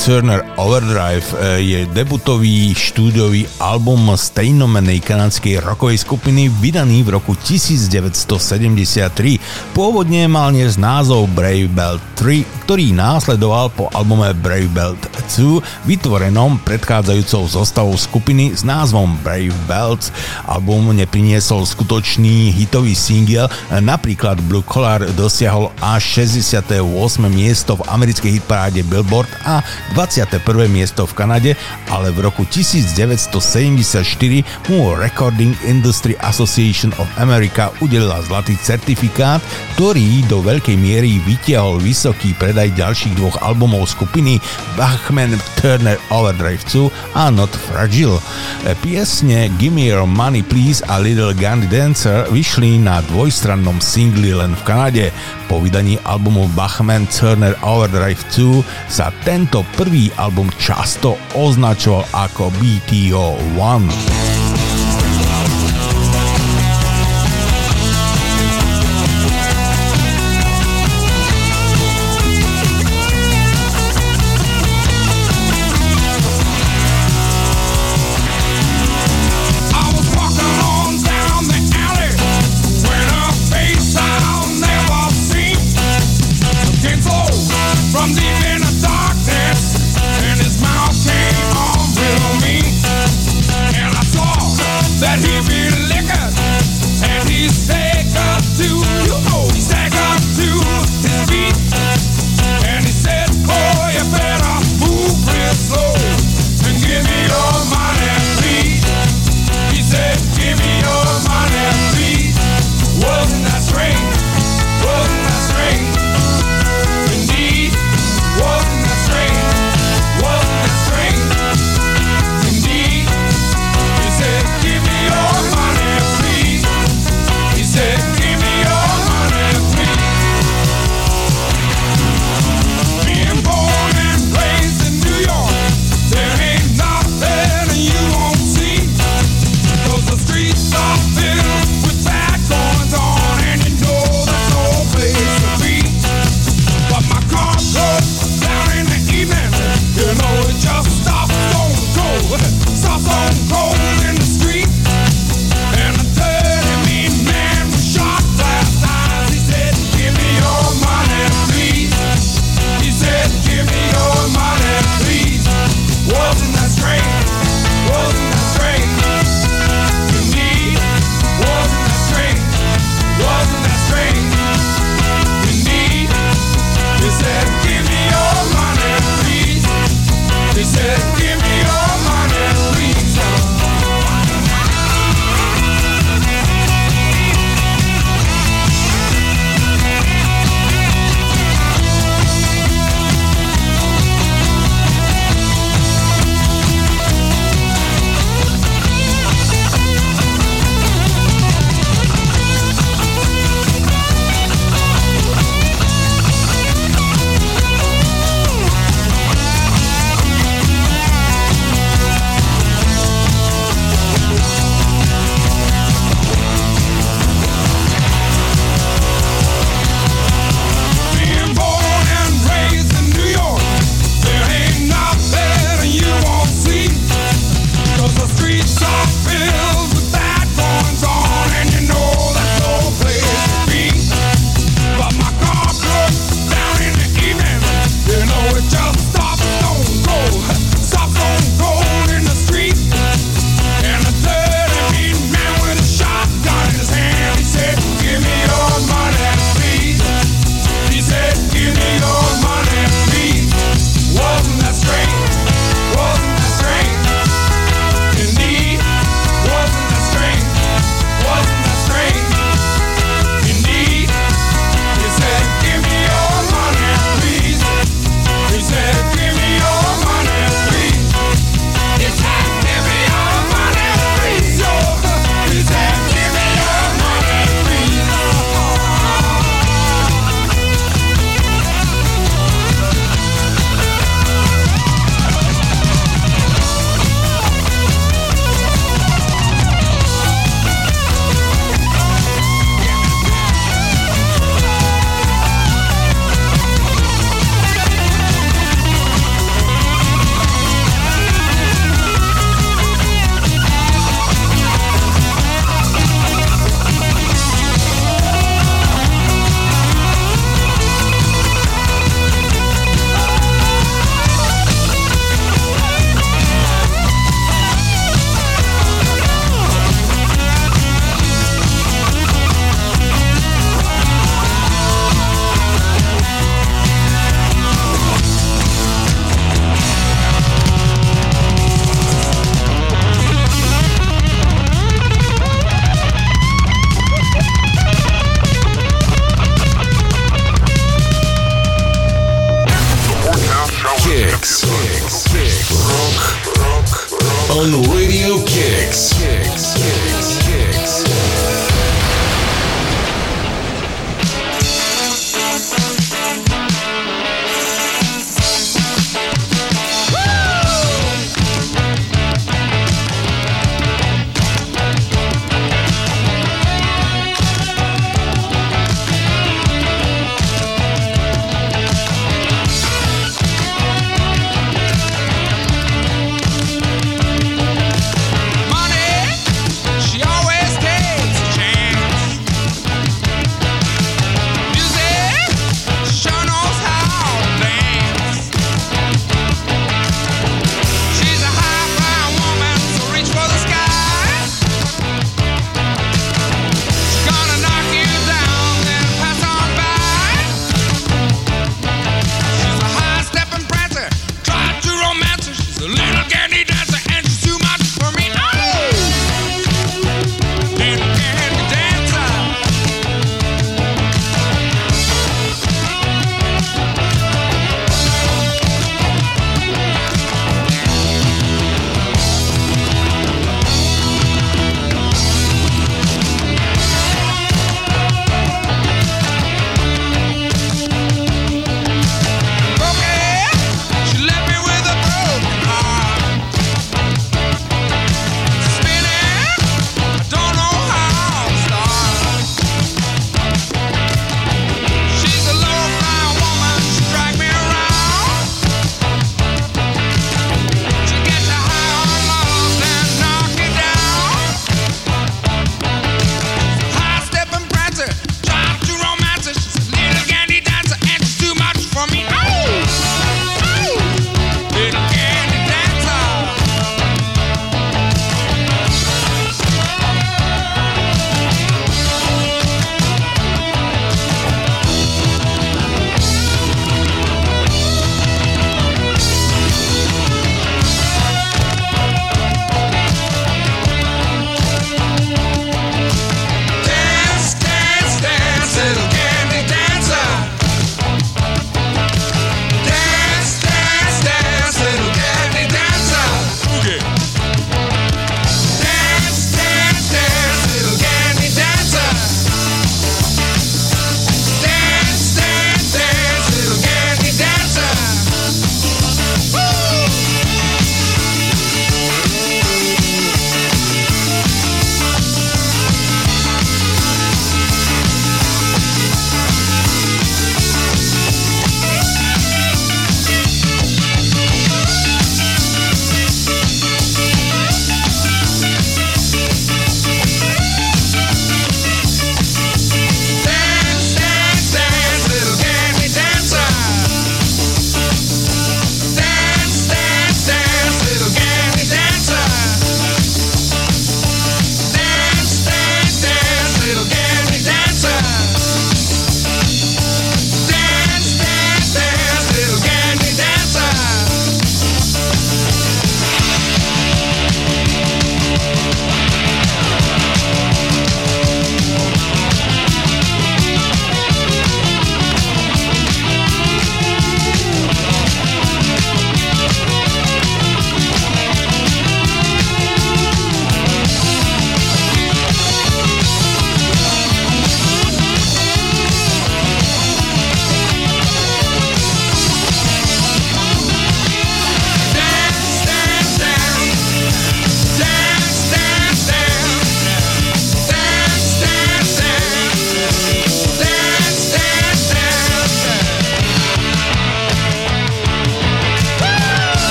Turner Overdrive e, je debutový štúdiový album stejnomenej kanadskej rokovej skupiny vydaný v roku 1973. Pôvodne mal dnes názov Brave Belt 3, ktorý následoval po albume Brave Belt Two, vytvorenom predchádzajúcou zostavou skupiny s názvom Brave Belts. Album nepriniesol skutočný hitový single, napríklad Blue Collar dosiahol až 68. miesto v americkej hitparáde Billboard a 21. miesto v Kanade, ale v roku 1974 mu Recording Industry Association of America udelila zlatý certifikát, ktorý do veľkej miery vytiahol vysoký predaj ďalších dvoch albumov skupiny Bachman Norman Turner Overdrivecu a Not Fragile. E, piesne Gimme Your Money Please a Little Gun Dancer vyšli na dvojstrannom singli len v Kanade. Po vydaní albumu Bachman Turner Overdrive 2 sa tento prvý album často označoval ako BTO 1.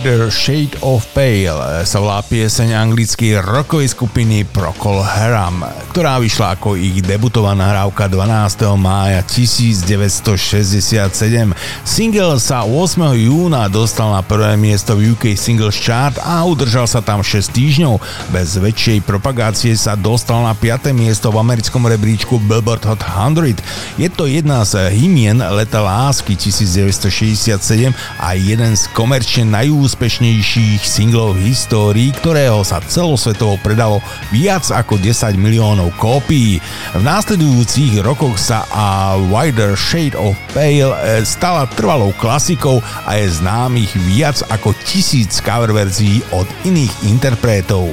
Wider Shade of Pale sa volá pieseň anglickej rockovej skupiny Procol Harum, ktorá vyšla ako ich debutová nahrávka 12. mája 1967. Single sa 8. júna dostal na prvé miesto v UK Singles Chart a udržal sa tam 6 týždňov. Bez väčšej propagácie sa dostal na 5. miesto v americkom rebríčku Billboard Hot 100. Je to jedna z hymien Leta lásky 1967 a jeden z komerčne najúspešnejších singlov v histórii, ktorého sa celosvetovo predalo viac ako 10 miliónov kópií. V následujúcich rokoch sa a Wider Shade of Pale eh, stala trvalou klasikou a je známych viac ako tisíc cover verzií od iných interpretov.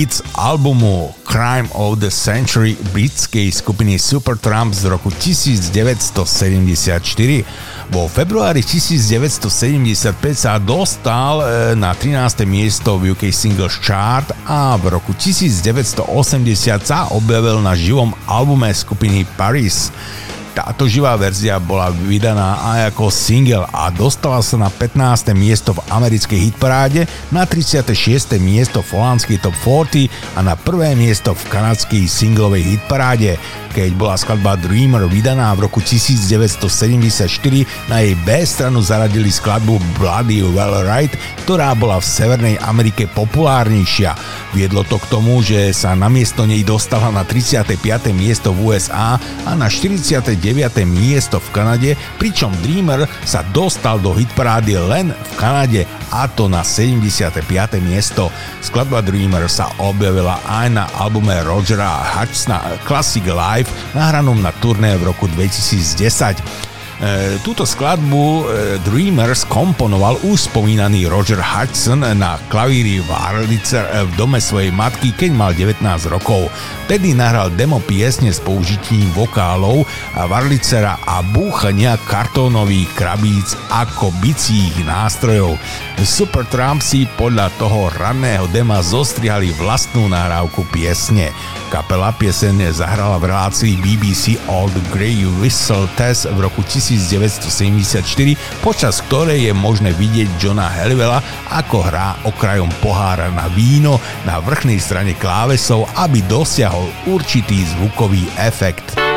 Hit z albumu Crime of the Century britskej skupiny Supertramp z roku 1974. Vo februári 1975 sa dostal e, na 13. miesto v UK Singles Chart a v roku 1980 sa objavil na živom albume skupiny Paris. Táto živá verzia bola vydaná aj ako single a dostala sa na 15. miesto v americkej hitparáde, na 36. miesto v holandskej top 40 a na prvé miesto v kanadskej singlovej hitparáde. Keď bola skladba Dreamer vydaná v roku 1974, na jej B stranu zaradili skladbu Bloody Well Right, ktorá bola v Severnej Amerike populárnejšia. Viedlo to k tomu, že sa namiesto nej dostala na 35. miesto v USA a na 49. miesto v Kanade, pričom Dreamer sa dostal do hitparády len v Kanade a to na 75. miesto. Skladba Dreamer sa objavila aj na albume Rogera Hutchna Classic Live nahranom na turné v roku 2010. E, túto skladbu e, Dreamers komponoval už spomínaný Roger Hudson na klavíri e, v dome svojej matky, keď mal 19 rokov. Tedy nahral demo piesne s použitím vokálov a Warlicera a búchania kartónových krabíc ako bicích nástrojov. Supertramp si podľa toho ranného dema zostrihali vlastnú nahrávku piesne. Kapela piesene zahrala v relácii BBC Old Grey Whistle Test v roku 1974, počas ktorej je možné vidieť Johna Helvela, ako hrá okrajom pohára na víno na vrchnej strane klávesov, aby dosiahol určitý zvukový efekt.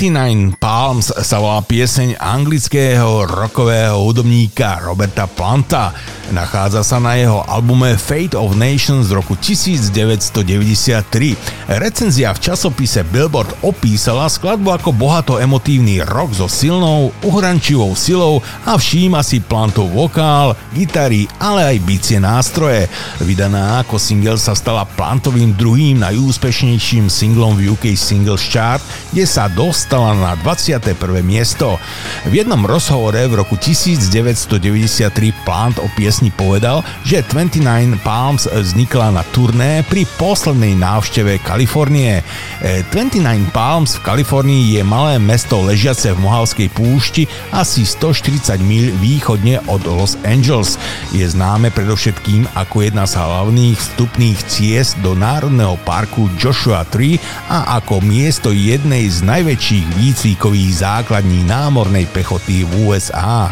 29 Palms sa volá pieseň anglického rockového hudobníka Roberta Planta. Nachádza sa na jeho albume Fate of Nations z roku 1993. Recenzia v časopise Billboard opísala skladbu ako bohato emotívny rock so silnou, uhrančivou silou a všíma si Plantov vokál, gitary, ale aj bicie nástroje. Vydaná ako single sa stala Plantovým druhým najúspešnejším singlom v UK Singles Chart, kde sa dostala na 21. miesto. V jednom rozhovore v roku 1993 Plant o piesni povedal, že 29 Palms vznikla na turné pri poslednej návšteve Kalifornie. E, 29 Palms v Kalifornii je malé mesto ležiace v Mohavskej púšti asi 140 mil východne od Los Angeles. Je známe predovšetkým ako jedna z hlavných vstupných ciest do Národného parku Joshua Tree a ako miesto jednej z najväčších výcvikových základní námornej pechoty v USA.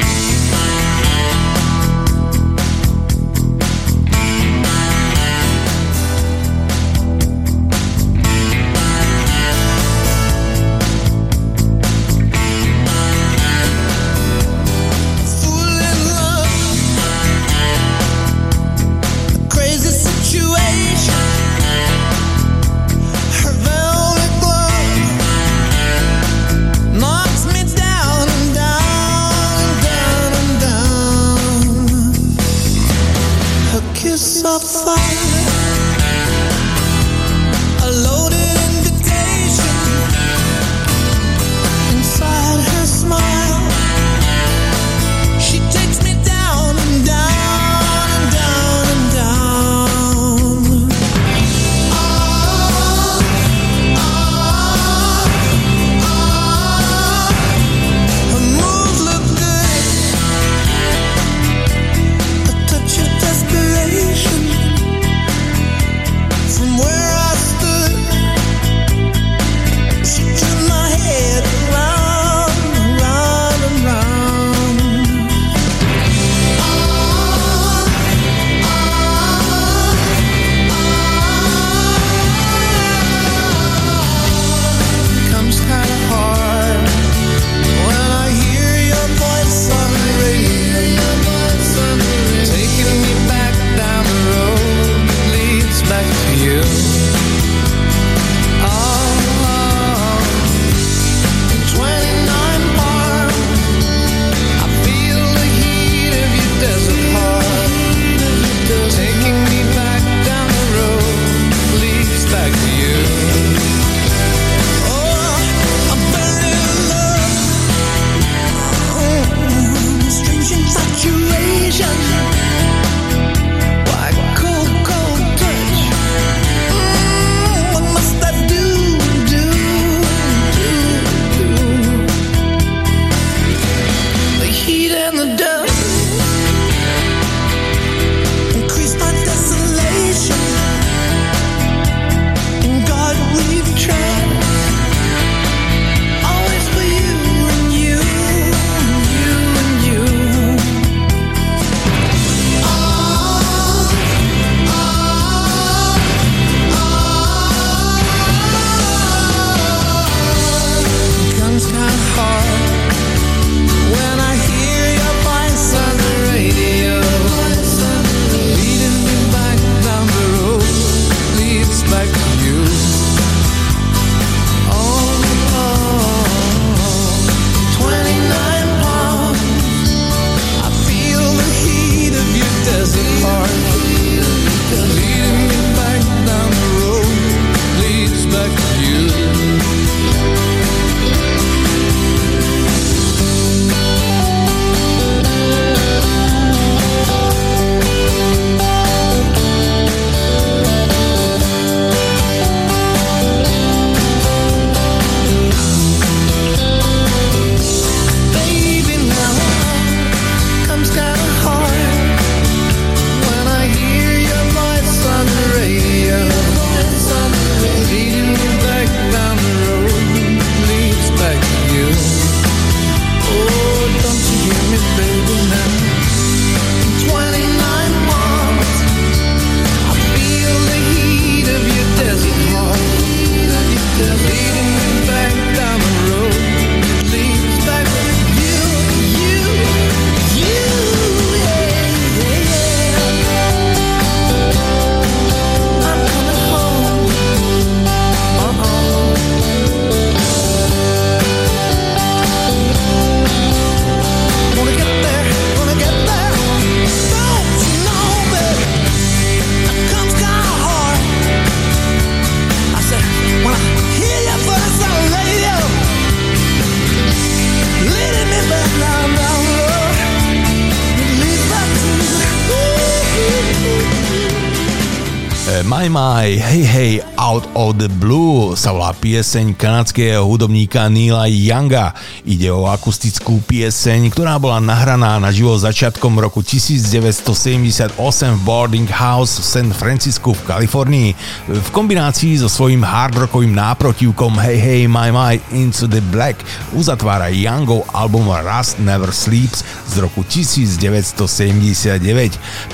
Out the Blue sa volá pieseň kanadského hudobníka Neila Younga. Ide o akustickú pieseň, ktorá bola nahraná na živo začiatkom roku 1978 v Boarding House v San Francisco v Kalifornii. V kombinácii so svojím hardrockovým náprotivkom Hey Hey My My Into the Black uzatvára Youngov album Rust Never Sleeps z roku 1979.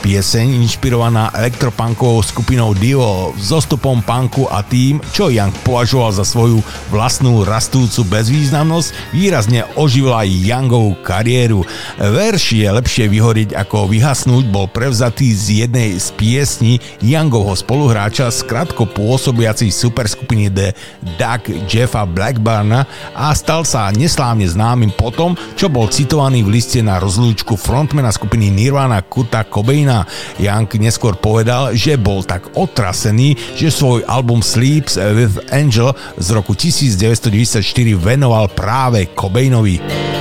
Pieseň inšpirovaná elektropunkovou skupinou Dio, zostupom punku a tým, čo Young považoval za svoju vlastnú rastúcu bezvýznamnosť, výrazne oživila Youngovú kariéru. Verš je lepšie vyhoriť ako vyhasnúť bol prevzatý z jednej z piesní Youngovho spoluhráča z krátko pôsobiacej superskupiny The Duck Jeffa Blackburna a stal sa neslávne známym potom, čo bol citovaný v liste na rozlúčku frontmana skupiny Nirvana Kuta Cobaina. Young neskôr povedal, že bol tak otrasený, že svoj album Sleeps with Angel z roku 1994 venoval práve Cobainovi.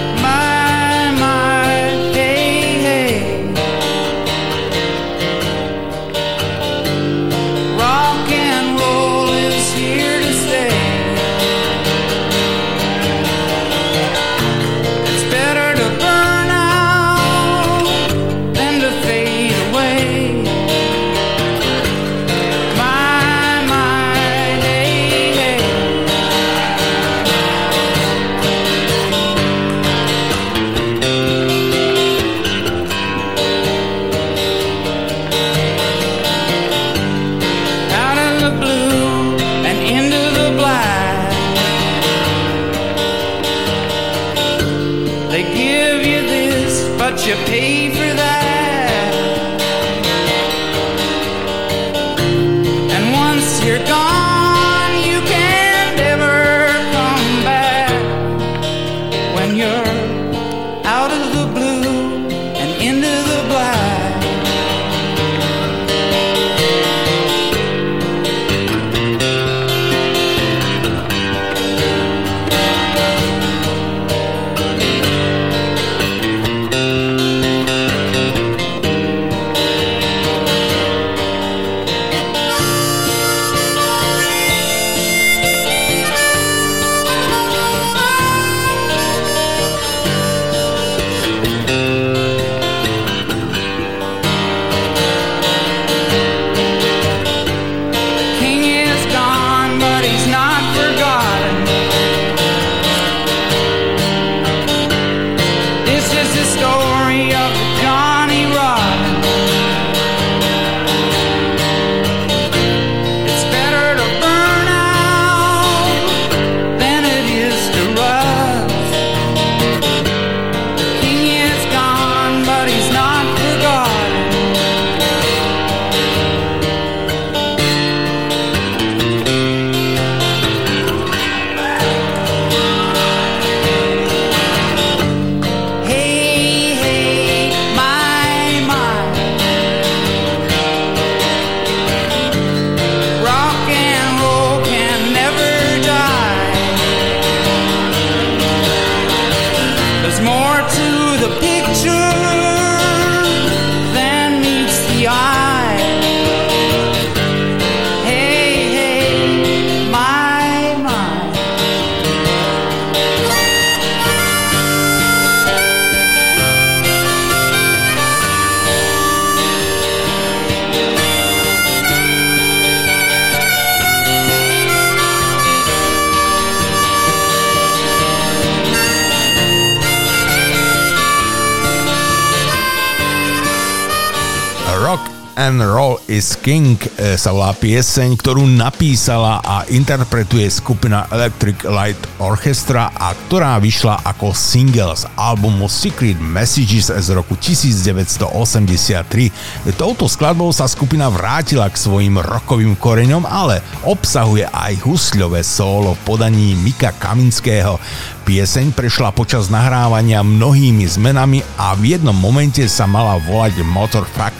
King e, sa volá pieseň, ktorú napísala a interpretuje skupina Electric Light Orchestra a ktorá vyšla ako single z albumu Secret Messages z roku 1983. Touto skladbou sa skupina vrátila k svojim rokovým koreňom, ale obsahuje aj husľové solo v podaní Mika Kaminského. Pieseň prešla počas nahrávania mnohými zmenami a v jednom momente sa mala volať Motor Factory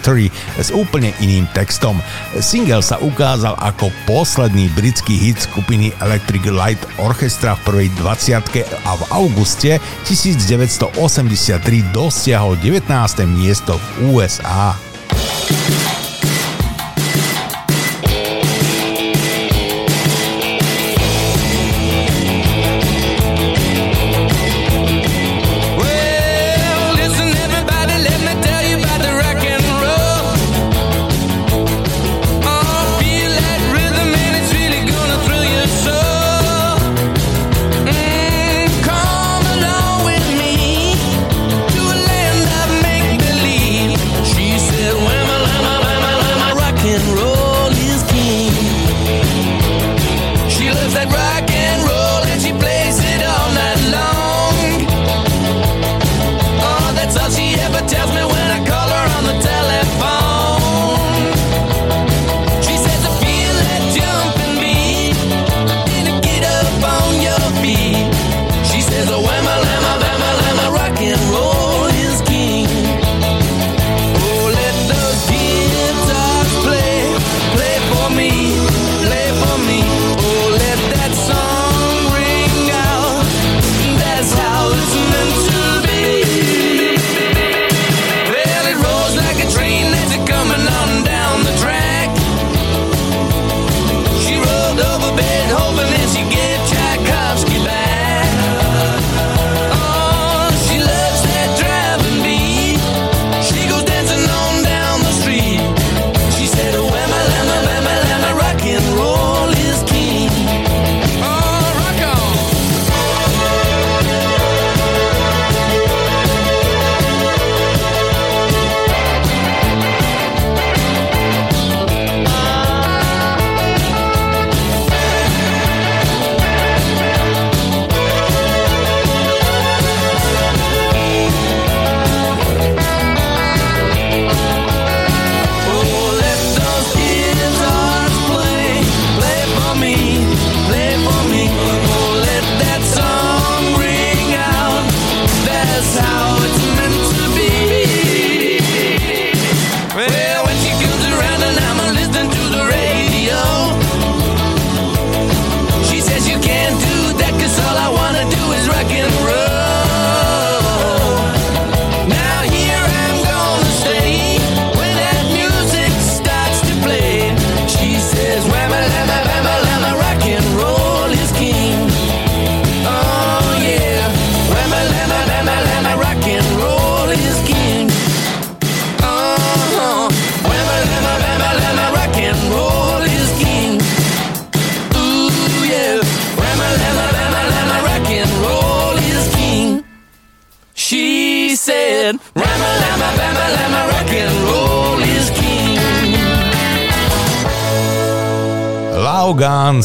s úplne iným textom. Single sa ukázal ako posledný britský hit skupiny Electric Light Orchestra v prvej 20 a v auguste 1983 dosiahol 19. miesto v USA.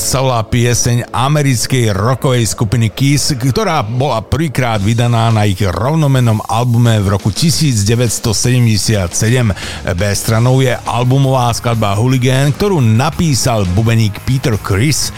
Volá pieseň americkej rockovej skupiny Kiss, ktorá bola prvýkrát vydaná na ich rovnomenom albume v roku 1977. B-stranou je albumová skladba Hooligan, ktorú napísal bubeník Peter Chris.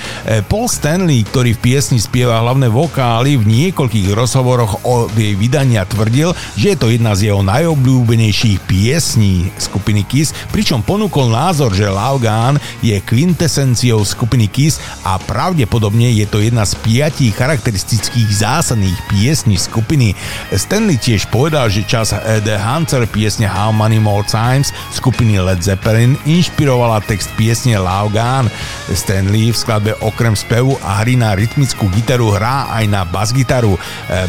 Paul Stanley, ktorý v piesni spieva hlavné vokály, v niekoľkých rozhovoroch od jej vydania tvrdil, že je to jedna z jeho najobľúbenejších piesní skupiny Kiss, pričom ponúkol názor, že Laugan je quintesenciou skupiny Kiss a pravdepodobne je to jedna z piatich charakteristických zásadných piesní skupiny. Stanley tiež povedal, že čas The Hunter piesne How Many More Times skupiny Led Zeppelin inšpirovala text piesne Laugan. Stanley v skladbe okrem spevu a hry na rytmickú gitaru hrá aj na basgitaru.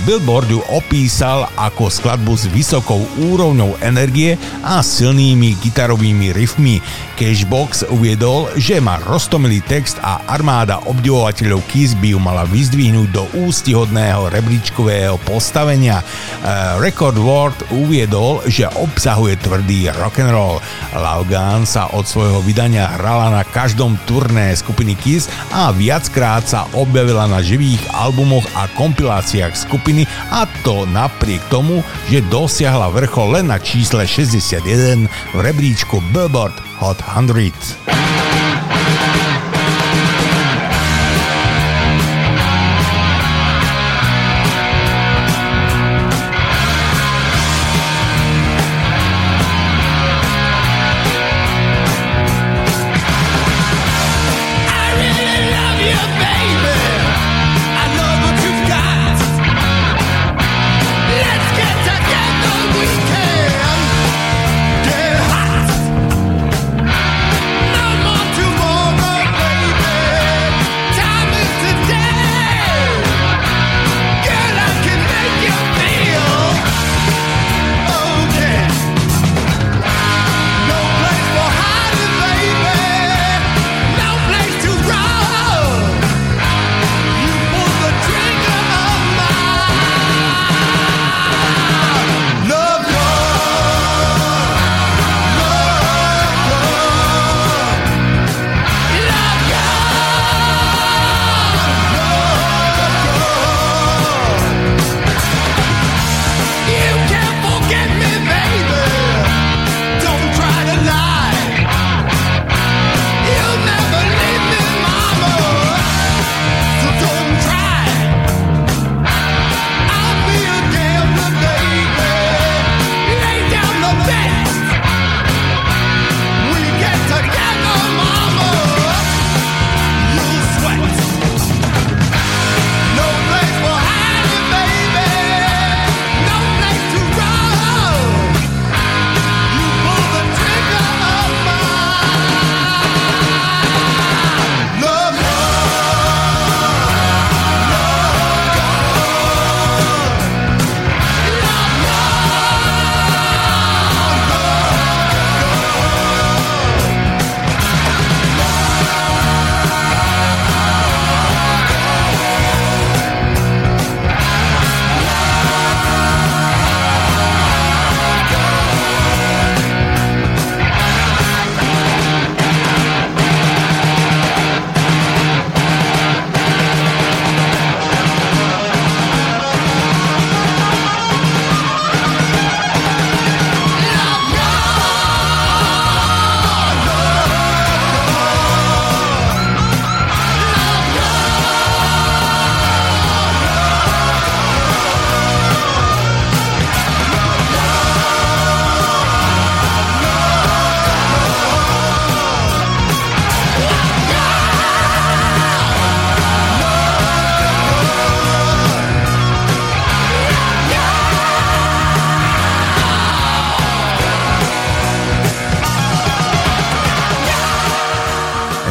Billboard ju opísal ako skladbu s vysokou úrovňou energie a silnými gitarovými riffmi. Cashbox uviedol, že má roztomilý text a armáda obdivovateľov Kiss by ju mala vyzdvihnúť do ústihodného rebríčkového postavenia. Record World uviedol, že obsahuje tvrdý rock'n'roll. Laugan sa od svojho vydania hrala na každom turné skupiny Kiss a viackrát sa objavila na živých albumoch a kompiláciách skupiny a to napriek tomu, že dosiahla vrchol len na čísle 61 v rebríčku Billboard Hot 100.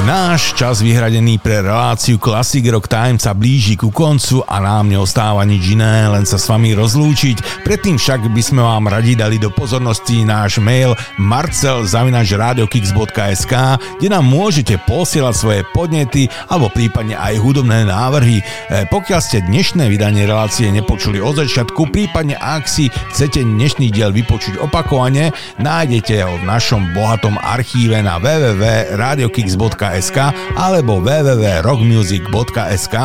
Náš čas vyhradený pre reláciu Classic Rock Time sa blíži ku koncu a nám neostáva nič iné, len sa s vami rozlúčiť. Predtým však by sme vám radi dali do pozornosti náš mail marcel.radiokix.sk kde nám môžete posielať svoje podnety alebo prípadne aj hudobné návrhy. E, pokiaľ ste dnešné vydanie relácie nepočuli od začiatku, prípadne ak si chcete dnešný diel vypočuť opakovane, nájdete ho v našom bohatom archíve na www.radiokix.sk rockmusic.sk alebo www.rockmusic.sk.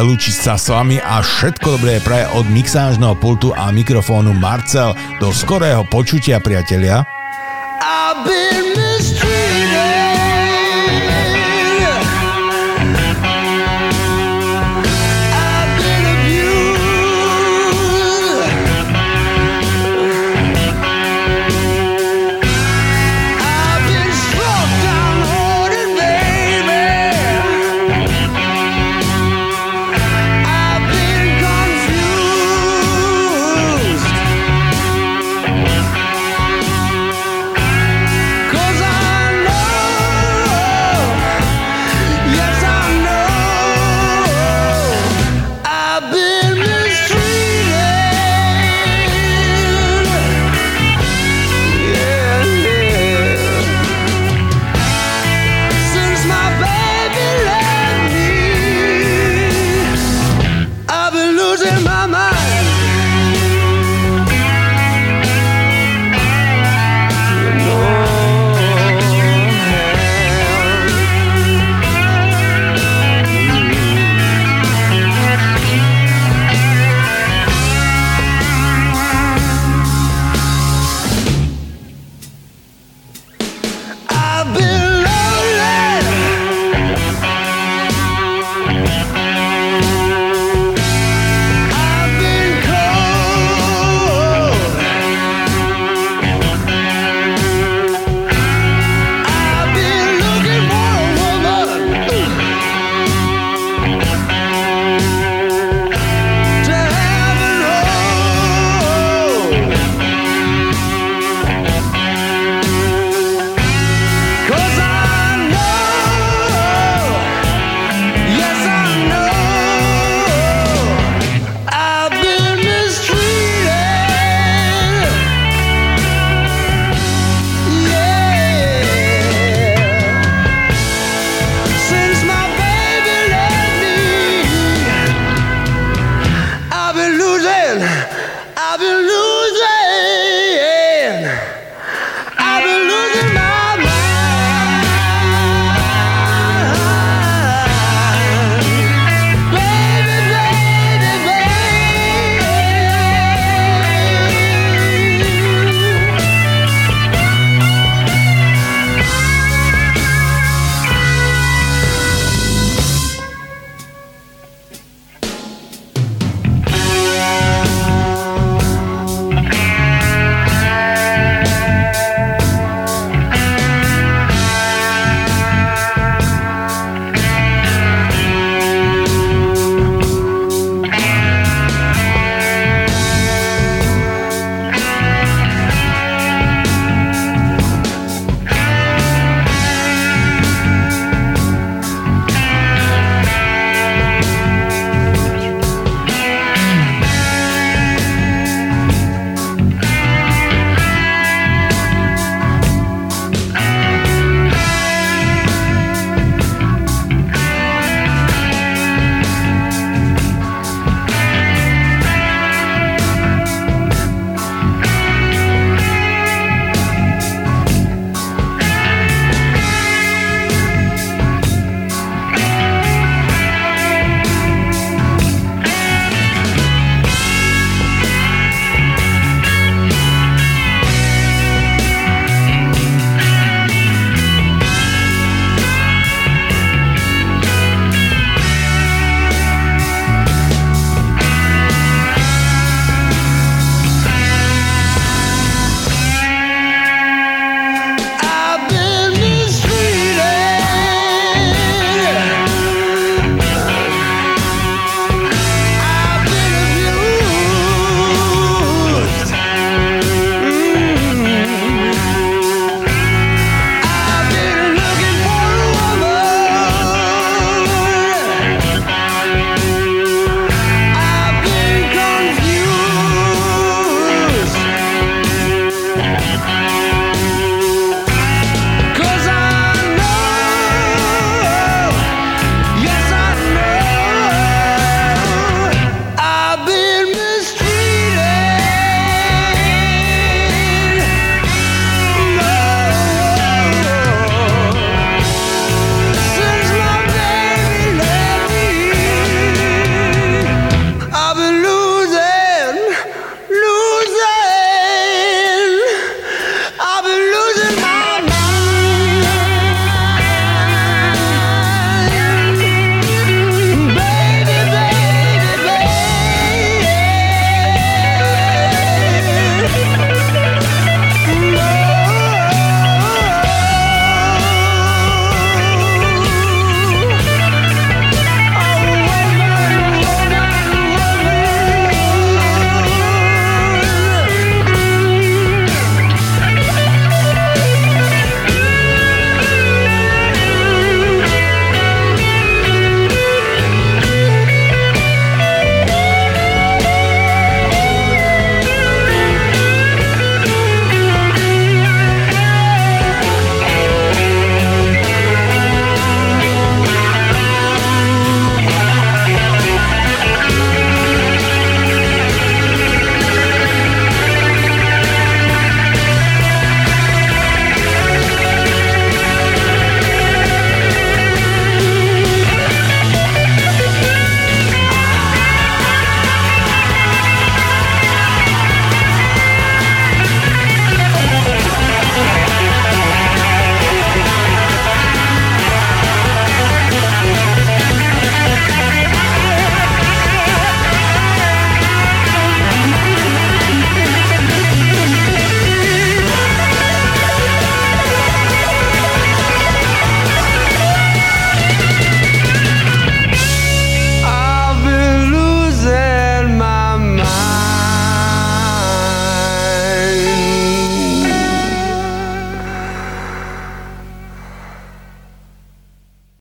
Lúči sa s vami a všetko dobré praje od mixážneho pultu a mikrofónu Marcel. Do skorého počutia, priatelia. I've been